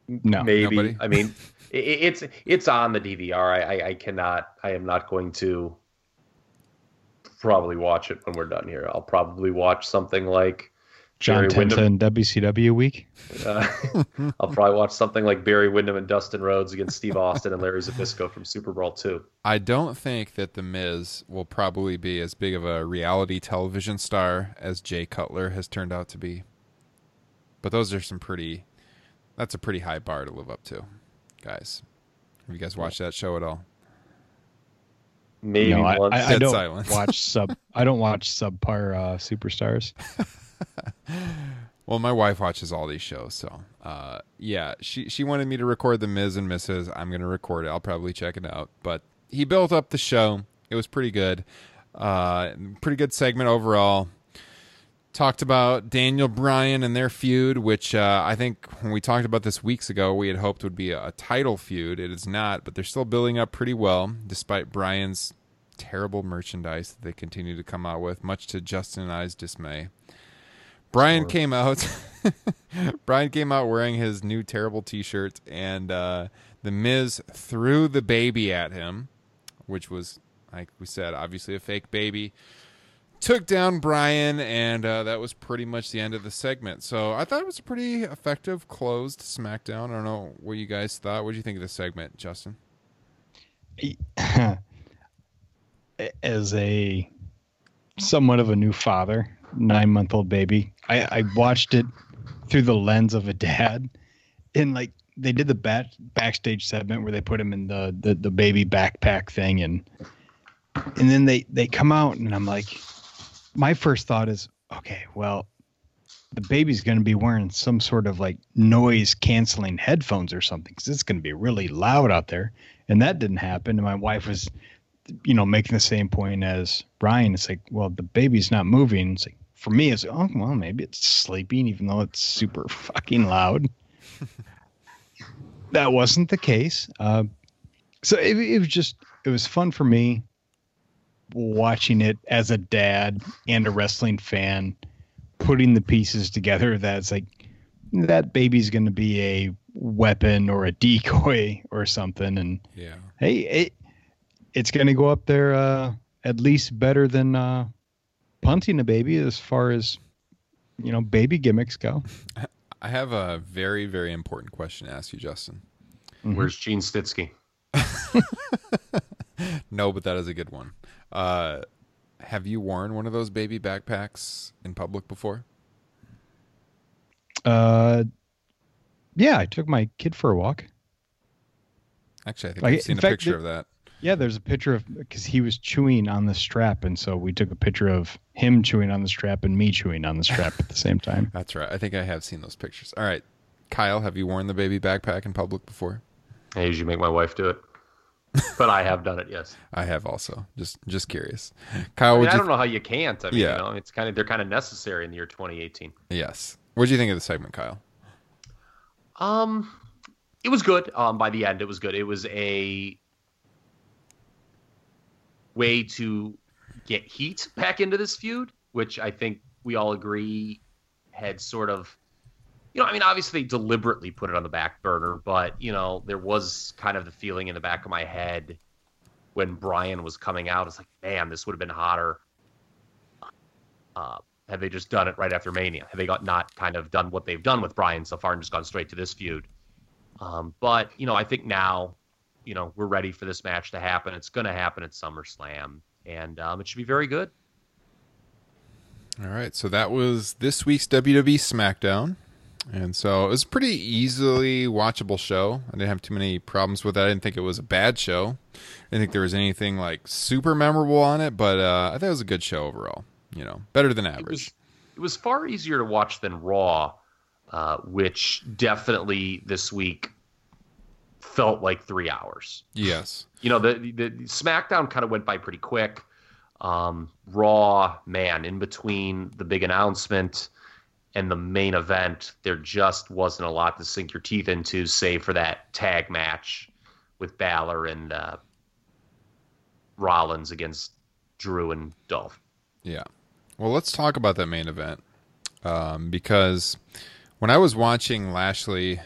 No, maybe. Nobody? I mean, it's it's on the DVR. I, I, I cannot. I am not going to probably watch it when we're done here. I'll probably watch something like John Tenta and WCW week. Uh, I'll probably watch something like Barry Windham and Dustin Rhodes against Steve Austin and Larry Zbyszko from SuperBrawl Two. I don't think that the Miz will probably be as big of a reality television star as Jay Cutler has turned out to be. But those are some pretty. That's a pretty high bar to live up to, guys. Have you guys watched that show at all? Maybe no, I, once. I, I don't silence. watch sub. I don't watch subpar uh, superstars. well, my wife watches all these shows, so uh, yeah, she she wanted me to record the Miz and Mrs. I'm gonna record it. I'll probably check it out. But he built up the show. It was pretty good. Uh, pretty good segment overall. talked about Daniel Bryan and their feud, which uh, I think when we talked about this weeks ago, we had hoped would be a, a title feud. It is not, but they're still building up pretty well, despite Bryan's terrible merchandise that they continue to come out with, much to Justin and I's dismay. Bryan came out. Bryan came out wearing his new terrible T-shirt, and uh, the Miz threw the baby at him, which was, like we said, obviously a fake baby. Took down Bryan, and uh, that was pretty much the end of the segment. So I thought it was a pretty effective closed SmackDown. I don't know what you guys thought. What do you think of the segment, Justin? As a somewhat of a new father, nine month old baby, I, I watched it through the lens of a dad. And like they did the back, backstage segment where they put him in the, the, the baby backpack thing and and then they, they come out and I'm like my first thought is, okay, well, the baby's going to be wearing some sort of like noise canceling headphones or something because it's going to be really loud out there. And that didn't happen. And my wife was, you know, making the same point as Brian. It's like, well, the baby's not moving. It's like, for me, it's, oh, well, maybe it's sleeping, even though it's super fucking loud. that wasn't the case. Uh, so it, it was just, it was fun for me watching it as a dad and a wrestling fan, putting the pieces together that's like that baby's going to be a weapon or a decoy or something. And Yeah. hey, it, it's going to go up there uh, at least better than uh, punting a baby as far as you know baby gimmicks go. I have a very, very important question to ask you, Justin. Where's Gene Snitsky? No, but that is a good one. Uh, have you worn one of those baby backpacks in public before? Uh, yeah, I took my kid for a walk. Actually, I think Like, I've seen a fact, picture there- of that. Yeah, there's a picture of because he was chewing on the strap, and so we took a picture of him chewing on the strap and me chewing on the strap at the same time. That's right. I think I have seen those pictures. All right, Kyle, have you worn the baby backpack in public before? I usually make my wife do it, but I have done it. Yes. I have also. Just, just curious. Kyle, I, mean, would I you? don't know how you can't. I mean, Yeah. you know, it's kind of they're kind of necessary in the year 2018. Yes. What do you think of the segment, Kyle? Um, it was good. Um, by the end, it was good. It was a way to get heat back into this feud, which I think we all agree had sort of, you know, I mean, obviously deliberately put it on the back burner, but you know, there was kind of the feeling in the back of my head when Bryan was coming out. It's like, man, this would have been hotter. Uh, had they just done it right after Mania? Had they got not kind of done what they've done with Bryan so far and just gone straight to this feud? Um, but you know, I think now, you know, we're ready for this match to happen. It's going to happen at SummerSlam, and um, it should be very good. All right, so that was this week's WWE SmackDown. And so it was a pretty easily watchable show. I didn't have too many problems with it. I didn't think it was a bad show. I didn't think there was anything like super memorable on it, but uh, I thought it was a good show overall. You know, better than It was average. it was far easier to watch than Raw, uh, which definitely this week felt like three hours. Yes. you know the, the, the SmackDown kind of went by pretty quick. Um, Raw, man, in between the big announcement and the main event, there just wasn't a lot to sink your teeth into, save for that tag match with Balor and uh, Rollins against Drew and Dolph. Yeah. Well, let's talk about that main event um, because when I was watching Lashley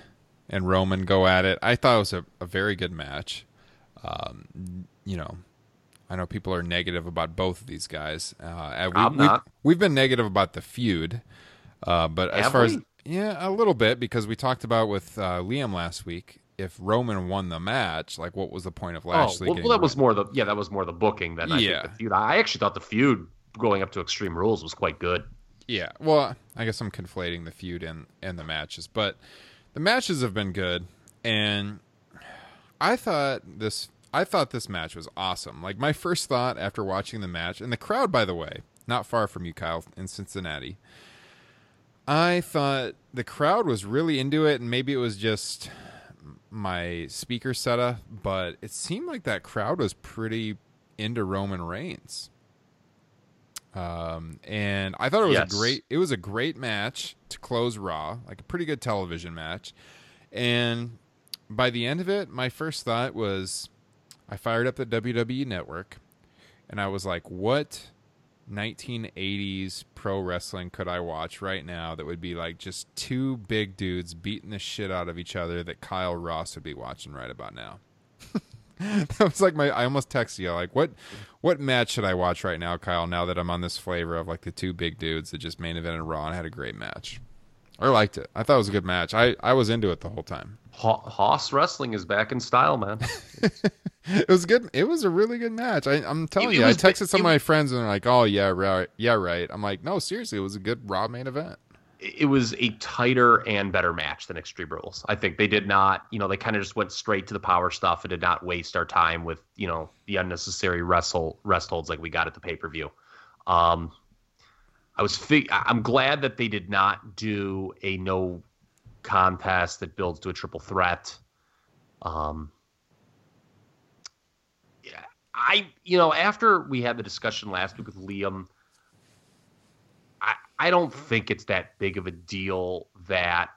and Roman go at it, I thought it was a, a very good match. Um, you know, I know people are negative about both of these guys. Uh, we, I'm we've, not. we've been negative about the feud, uh, but as Have far as yeah, a little bit because we talked about with uh, Liam last week. If Roman won the match, like what was the point of Oh, Lashley? well, getting well, that was more the yeah, that was more the booking than I Yeah. think the feud. I actually thought the feud going up to Extreme Rules was quite good. Yeah, well, I guess I'm conflating the feud and and the matches, but the matches have been good, and I thought this I thought this match was awesome. Like my first thought after watching the match, and the crowd, by the way, not far from you, Kyle, in Cincinnati. I thought the crowd was really into it, and maybe it was just my speaker setup, but it seemed like that crowd was pretty into Roman Reigns. Um, and I thought it was Yes. a great it was a great match to close Raw, like a pretty good television match. And by the end of it, my first thought was I fired up the WWE network and I was like, what 1980s pro wrestling could I watch right now that would be like just two big dudes beating the shit out of each other that Kyle Ross would be watching right about now? that was like my I almost texted you like what what match should I watch right now, Kyle, now that I'm on this flavor of like the two big dudes that just main evented Raw and had a great match. I liked it. I thought it was a good match. I, I was into it the whole time. Ho- Hoss Wrestling is back in style, man. It was good. It was a really good match. I, I'm telling It- it you, I texted some of my friends and they're like, "Oh yeah, right, yeah, right." I'm like, "No, seriously, it was a good Raw main event." It was a tighter and better match than Extreme Rules. I think they did not, you know, they kind of just went straight to the power stuff and did not waste our time with, you know, the unnecessary wrestle rest holds like we got at the pay per view. Um, I was, fig- I'm glad that they did not do a no contest that builds to a triple threat. Um, yeah, I, you know, after we had the discussion last week with Liam. I, don't think it's that big of a deal that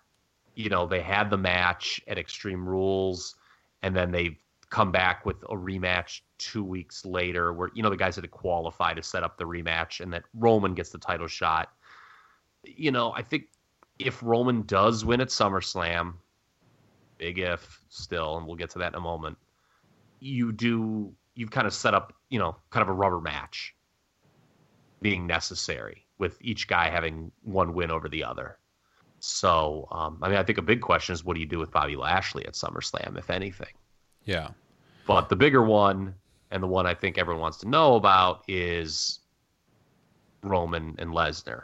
you know they had the match at Extreme Rules and then they come back with a rematch two weeks later where you know the guys had to qualify to set up the rematch and that Roman gets the title shot. You know, I think if Roman does win at SummerSlam, big if still, and we'll get to that in a moment, you do you've kind of set up, you know, kind of a rubber match being necessary with each guy having one win over the other. So, um, I mean, I think a big question is what do you do with Bobby Lashley at SummerSlam, if anything? Yeah, But the bigger one, and the one I think everyone wants to know about, is Roman and Lesnar.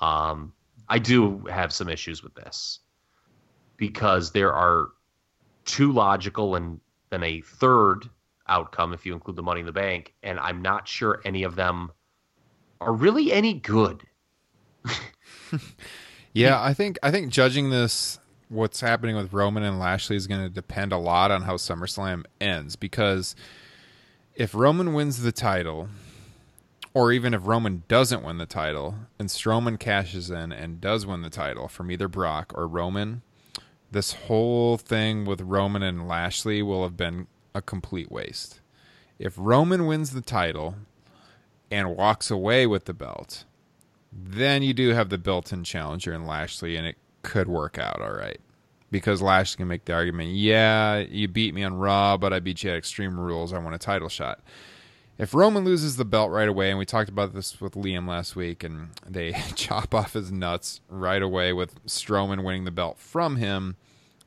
Um, I do have some issues with this because there are two logical and then a third outcome if you include the Money in the Bank, and I'm not sure any of them are really any good. yeah. I think I think judging this, what's happening with Roman and Lashley is going to depend a lot on how SummerSlam ends because if Roman wins the title, or even if Roman doesn't win the title and Strowman cashes in and does win the title from either Brock or Roman, this whole thing with Roman and Lashley will have been a complete waste. If Roman wins the title and walks away with the belt, then you do have the built-in challenger in Lashley, and it could work out all right. Because Lashley can make the argument, yeah, you beat me on Raw, but I beat you at Extreme Rules. I want a title shot. If Roman loses the belt right away, and we talked about this with Liam last week, and they chop off his nuts right away with Strowman winning the belt from him,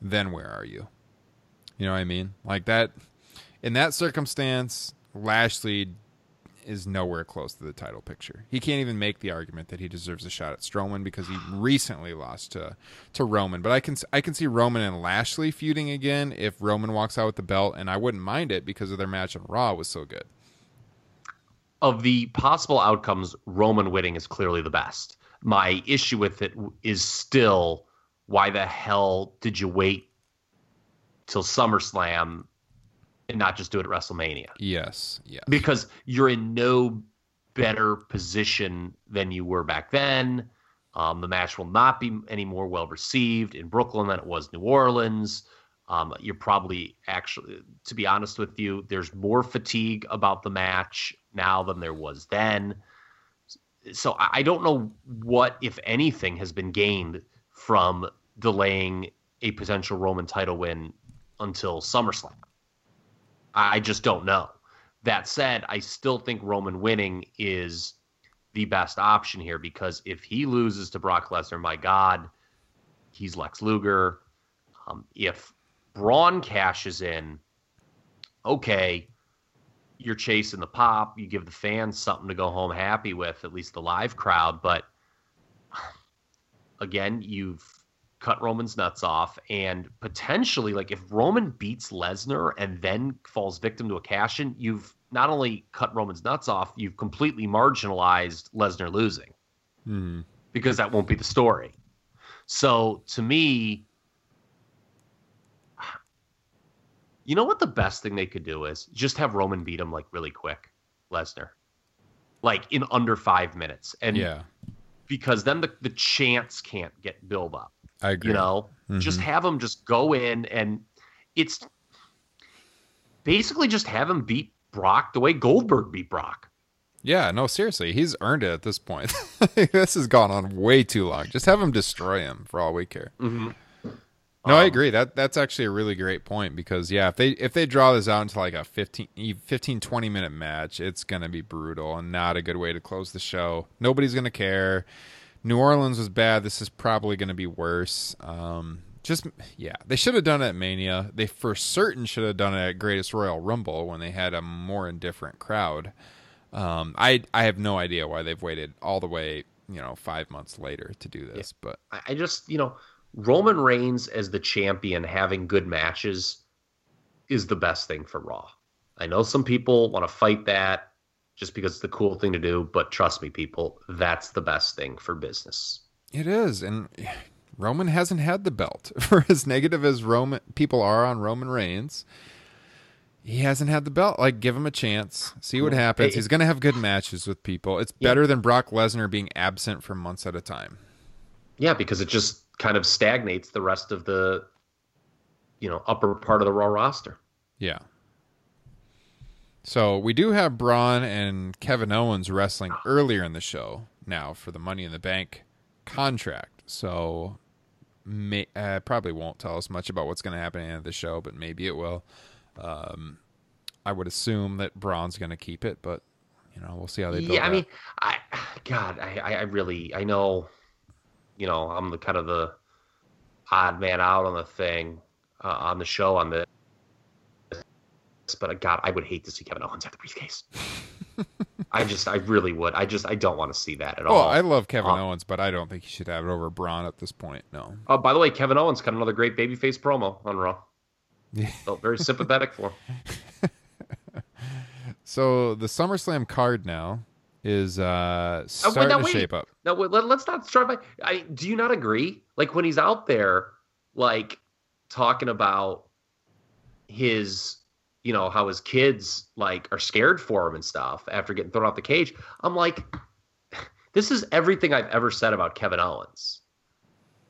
then where are you? You know what I mean? Like that. In that circumstance, Lashley is nowhere close to the title picture. He can't even make the argument that he deserves a shot at Strowman because he recently lost to to Roman. But I can I can see Roman and Lashley feuding again if Roman walks out with the belt, and I wouldn't mind it because of their match on Raw was so good. of the possible outcomes, Roman winning is clearly the best. My issue with it is still why the hell did you wait till SummerSlam and not just do it at WrestleMania? Yes, yes, Because you're in no better position than you were back then. Um, the match will not be any more well received in Brooklyn than it was New Orleans. Um, you're probably actually, to be honest with you, there's more fatigue about the match now than there was then. So I I don't know what, if anything, has been gained from delaying a potential Roman title win until SummerSlam. I just don't know. That said, I still think Roman winning is the best option here because if he loses to Brock Lesnar, my God, he's Lex Luger. Um, if Braun cashes in, okay, you're chasing the pop. You give the fans something to go home happy with, at least the live crowd. But again, you've cut Roman's nuts off, and potentially, like if Roman beats Lesnar and then falls victim to a cash in, you've not only cut Roman's nuts off, you've completely marginalized Lesnar losing hmm because that won't be the story. So to me, you know what the best thing they could do is just have Roman beat him like really quick, Lesnar. like in under five minutes, and Yeah, because then the the chance can't get built up. I agree. You know, just Mhm. have him just go in and it's basically just have him beat Brock the way Goldberg beat Brock. Yeah, no, seriously, he's earned it at this point. this has gone on way too long. Just have him destroy him for all we care. Mm-hmm. No, I Um, agree. That that's actually a really great point because yeah, if they if they draw this out into like a 15, e- 15 20 minute match, it's going to be brutal and not a good way to close the show. Nobody's going to care. New Orleans was bad. This is probably going to be worse. Um just yeah, they should have done it at Mania. They for certain should have done it at Greatest Royal Rumble when they had a more indifferent crowd. Um I I have no idea why they've waited all the way, you know, 5 months later to do this, but I, I just, you know, Roman Reigns as the champion having good matches is the best thing for Raw. I know some people want to fight that just because it's the cool thing to do, but trust me, people, that's the best thing for business. It is, and Roman hasn't had the belt. For as negative as Roman people are on Roman Reigns, he hasn't had the belt. Like, give him a chance, see what happens. He's going to have good matches with people. It's better than Brock Lesnar being absent for months at a time. Yeah, because it just kind of stagnates the rest of the, you know, upper part of the Raw roster. Yeah. So we do have Braun and Kevin Owens wrestling earlier in the show now for the Money in the Bank contract. So may, uh, probably won't tell us much about what's going to happen at the end of the show, but maybe it will. Um, I would assume that Braun's going to keep it, but you know we'll see how they. build Yeah, I that. mean, I God, I, I I really, I know, you know, I'm the kind of the odd man out on the thing, uh, on the show on this, but uh, God, I would hate to see Kevin Owens have the briefcase. I just, I really would. I just, I don't want to see that at Oh, all. I love Kevin Uh, Owens, but I don't think he should have it over Braun at this point. No. Oh, by the way, Kevin Owens got another great babyface promo on Raw. Yeah. Felt very sympathetic for him. So the SummerSlam card now is uh, wait, starting now to wait. shape up. Now wait, let, let's not start by. I do you not agree? Like when he's out there, like talking about his, you know, how his kids like are scared for him and stuff after getting thrown out the cage. I'm like, this is everything I've ever said about Kevin Owens.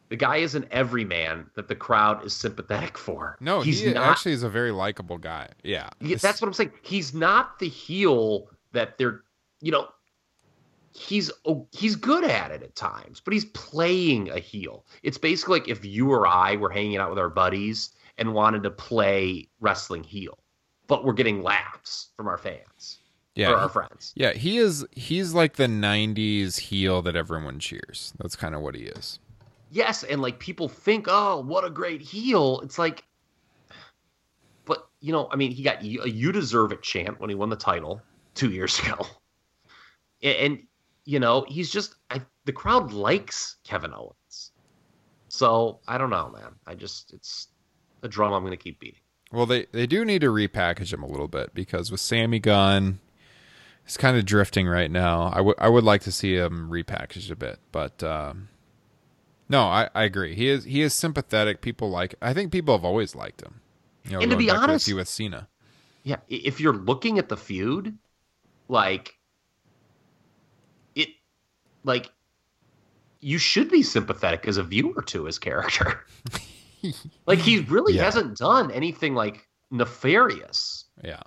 The guy is an everyman that the crowd is sympathetic for. No, he's he not. actually is a very likable guy. Yeah, Yeah, that's what I'm saying. He's not the heel that they're, you know, he's oh, he's good at it at times, but he's playing a heel. It's basically like if you or I were hanging out with our buddies and wanted to play wrestling heel, but we're getting laughs from our fans yeah, or our friends. yeah. He is. He's like the '90s heel that everyone cheers. That's kind of what he is. Yes, and like people think, oh, what a great heel. It's like, but you know, I mean, he got a "You Deserve It" chant when he won the title two years ago, and, you know, he's just I, the crowd likes Kevin Owens. So I don't know, man. I just it's a drum I'm going to keep beating. Well, they they do need to repackage him a little bit because with Sami gone, he's kind of drifting right now. I would I would like to see him repackaged a bit, but um, no, I, I agree. He is he is sympathetic. People like. I think people have always liked him. You know, And to be honest- with Cena. Yeah, if you're looking at the feud, like it, like you should be sympathetic as a viewer to his character. like he really Yeah. hasn't done anything like nefarious. Yeah.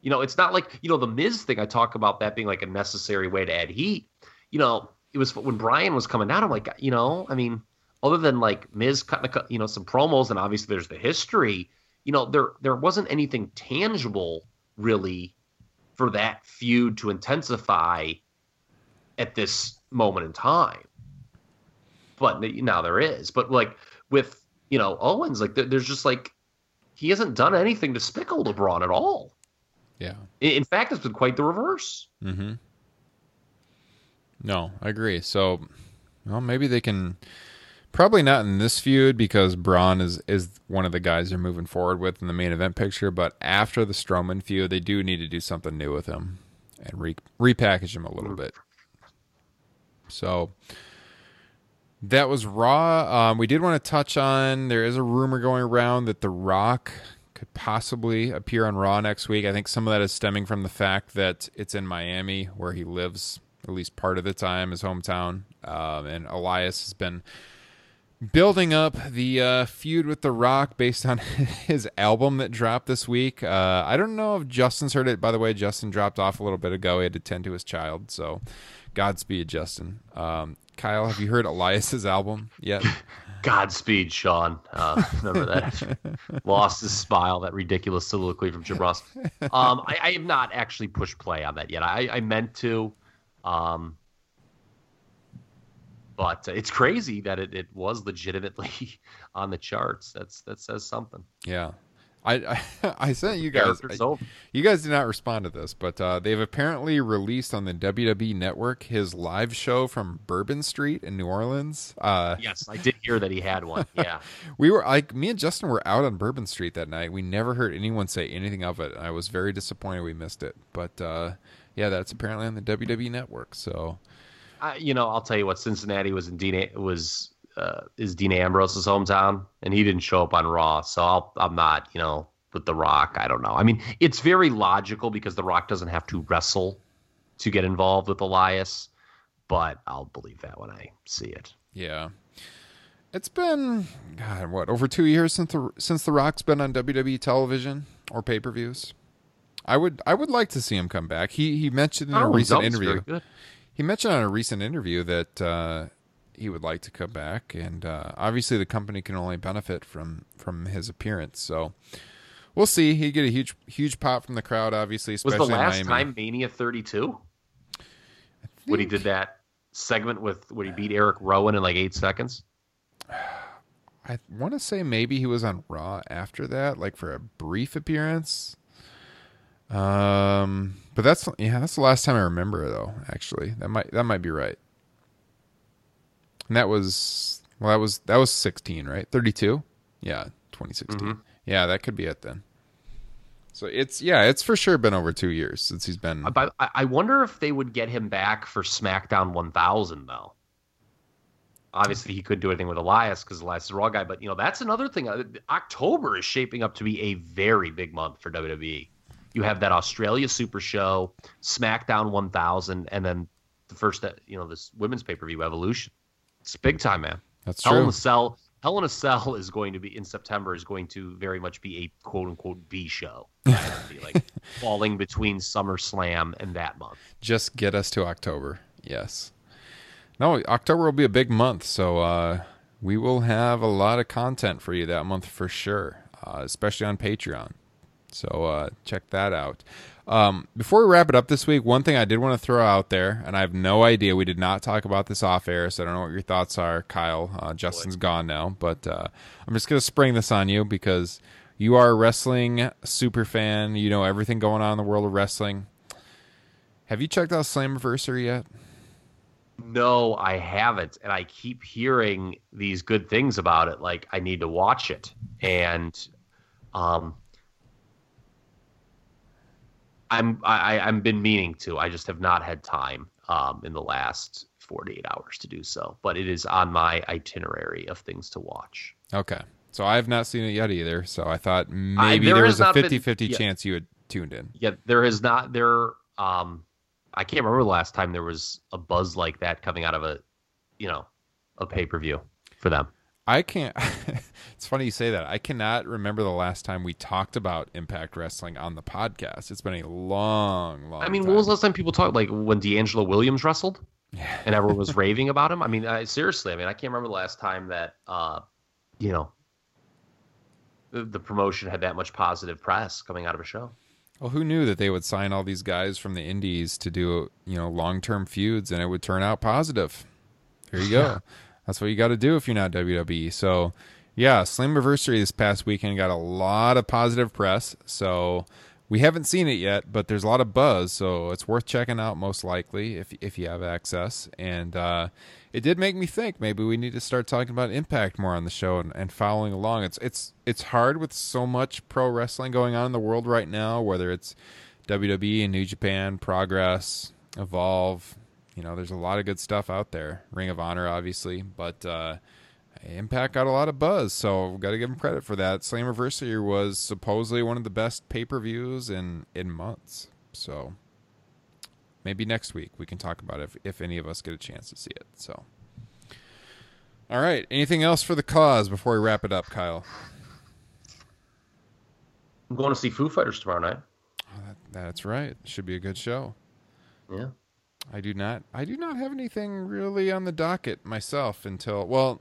You know, it's not like you know the Miz thing. I talk about that being like a necessary way to add heat. You know, it was when Bryan was coming down. I'm like, you know, I mean, other than like Miz cutting, a, you know, some promos, and obviously there's the history. You know, there there wasn't anything tangible really for that feud to intensify at this moment in time. But now there is. But like with you know Owens, like there's just like he hasn't done anything to to Braun at all. Yeah. In, in fact, it's been quite the reverse. Mm-hmm. No, I agree. So, well, maybe they can. Probably not in this feud because Braun is is one of the guys they're moving forward with in the main event picture. But after the Strowman feud, they do need to do something new with him and re- repackage him a little bit. So that was Raw. Um, we did want to touch on. There is a rumor going around that The Rock could possibly appear on Raw next week. I think some of that is stemming from the fact that it's in Miami, where he lives at least part of the time, his hometown. Um, and Elias has been building up the uh, feud with The Rock based on his album that dropped this week. Uh, I don't know if Justin's heard it. By the way, Justin dropped off a little bit ago. He had to tend to his child, so Godspeed, Justin. Um, Kyle, have you heard Elias's album yet? Godspeed, Shawn. Uh, remember that? Lost his smile, that ridiculous soliloquy from Jim Ross. Um, I, I have not actually pushed play on that yet. I, I meant to. Um, but it's crazy that it, it was legitimately on the charts. That's that says something. Yeah. I, I, I sent you guys. I- you guys did not respond to this, but uh, they've apparently released on the WWE Network his live show from Bourbon Street in New Orleans. Uh, Yes, I did hear that he had one. Yeah. we were like me and Justin were out on Bourbon Street that night. We never heard anyone say anything of it. I was very disappointed we missed it. But uh, yeah, that's apparently on the WWE Network. So I, you know, I'll tell you what. Cincinnati was in Dean was uh, is Dean Ambrose's hometown, and he didn't show up on Raw. So I'll, I'm not, you know, with The Rock. I don't know. I mean, it's very logical because The Rock doesn't have to wrestle to get involved with Elias, but I'll believe that when I see it. yeah, it's been God what over two years since the since the Rock's been on WWE television or pay per views. I would I would like to see him come back. He he mentioned in a Oh, recent interview. He mentioned on a recent interview that uh, he would like to come back, and uh, obviously the company can only benefit from from his appearance. So we'll see. He get a huge huge pop from the crowd, obviously, Was especially the in last time Mania 32 when he did that segment with when he beat Erick Rowan in like eight seconds? I want to say maybe he was on Raw after that, like for a brief appearance. Um, but that's yeah, that's the last time I remember though. Actually, that might that might be right. And that was well, that was that was sixteen, right? Thirty two, yeah, twenty Yeah, that could be it then. So it's yeah, it's for sure been over two years since he's been. But I, I wonder if they would get him back for SmackDown 1000 though. Obviously, he couldn't do anything with Elias because Elias is a Raw guy. But you know, that's another thing. Uh, October is shaping up to be a very big month for WWE. You have that Australia Super Show, SmackDown 1000, and then the first, uh, you know, this women's pay per view Evolution. It's big time, man. That's Hell in true. a Cell. Hell in a Cell is going to be in September. Is going to very much be a quote unquote B show. Be like falling between SummerSlam and that month. Just get us to October. Yes. No, October will be a big month, so uh, we will have a lot of content for you that month for sure, uh, especially on Patreon. So uh, check that out. Um, before we wrap it up this week, one thing I did want to throw out there, and I have no idea, we did not talk about this off air, so I don't know what your thoughts are, Kyle. Uh, Justin's gone now, but uh, I'm just going to spring this on you because you are a wrestling super fan. You know everything going on in the world of wrestling. Have you checked out Slammiversary yet? No, I haven't, and I keep hearing these good things about it. Like I need to watch it, and um, I'm I I- I've been meaning to. I just have not had time um in the last 48 hours to do so. But it is on my itinerary of things to watch. Okay. So I have not seen it yet either. So I thought maybe there there was a 50 50 yeah. chance you had tuned in. Yeah, there is not there. Um, I can't remember the last time there was a buzz like that coming out of a, you know, a pay per view for them. I can't. it's funny you say that. I cannot remember the last time we talked about Impact Wrestling on the podcast. It's been a long, long I mean, time. when was the last time people talked like when DeAngelo Williams wrestled, and everyone was raving about him? I mean, I, seriously, I mean, I can't remember the last time that, uh, you know, the, the promotion had that much positive press coming out of a show. Well, who knew that they would sign all these guys from the indies to do, you know, long-term feuds and it would turn out positive. There you go. That's what you got to do if you're not WWE. So, yeah, Slammiversary this past weekend got a lot of positive press. So, we haven't seen it yet, but there's a lot of buzz, so it's worth checking out most likely if if you have access. And uh, it did make me think maybe we need to start talking about Impact more on the show and, and following along. It's it's it's hard with so much pro wrestling going on in the world right now, whether it's WWE and New Japan, Progress, Evolve. You know, there's a lot of good stuff out there. Ring of Honor, obviously, but uh, Impact got a lot of buzz, so we've got to give them credit for that. Slammiversary was supposedly one of the best pay per views in in months. So maybe next week we can talk about it if, if any of us get a chance to see it. So, all right. Anything else for the cause before we wrap it up, Kyle? I'm going to see Foo Fighters tomorrow night. Oh, that, that's right. Should be a good show. Yeah. I do not. I do not have anything really on the docket myself until well,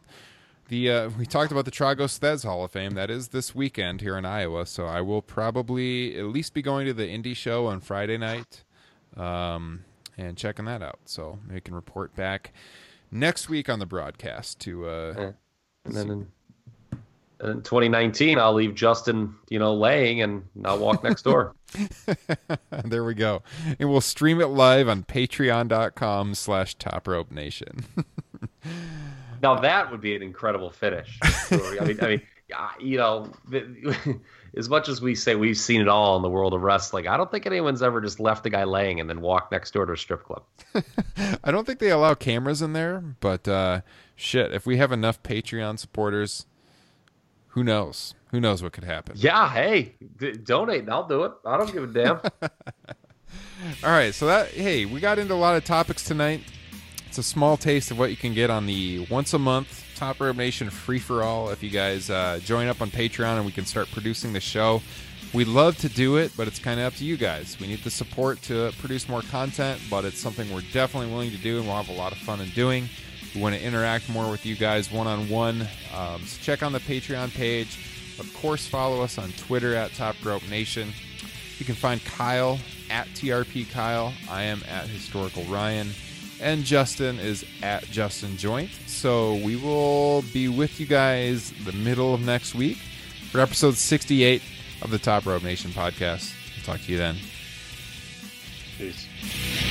the uh, we talked about the Tragos Thesz Hall of Fame. That is this weekend here in Iowa, so I will probably at least be going to the indie show on Friday night, um, and checking that out. So we can report back next week on the broadcast to. Uh. And then in, 2019, I'll leave Justin, you know, laying and I'll walk next door. there we go, and we'll stream it live on Patreon.com slash Top Rope Nation. now that would be an incredible finish. I mean, I mean, you know, as much as we say we've seen it all in the world of wrestling, I don't think anyone's ever just left the guy laying and then walked next door to a strip club. I don't think they allow cameras in there, but uh, shit, if we have enough Patreon supporters, who knows? Who knows what could happen? Yeah, hey, d- donate and I'll do it. I don't give a damn. All right, so that hey, we got into a lot of topics tonight. It's a small taste of what you can get on the once a month Top Rope Nation free for all. If you guys uh, join up on Patreon and we can start producing the show, we'd love to do it, but it's kind of up to you guys. We need the support to produce more content, but it's something we're definitely willing to do, and we'll have a lot of fun in doing. We want to interact more with you guys one on one. So check on the Patreon page. Of course, follow us on Twitter at Top Rope Nation. You can find Kyle at TRP Kyle. I am at Historical Ryan. And Justin is at Justin Joint. So we will be with you guys the middle of next week for episode 68 of the Top Rope Nation podcast. I'll talk to you then. Peace.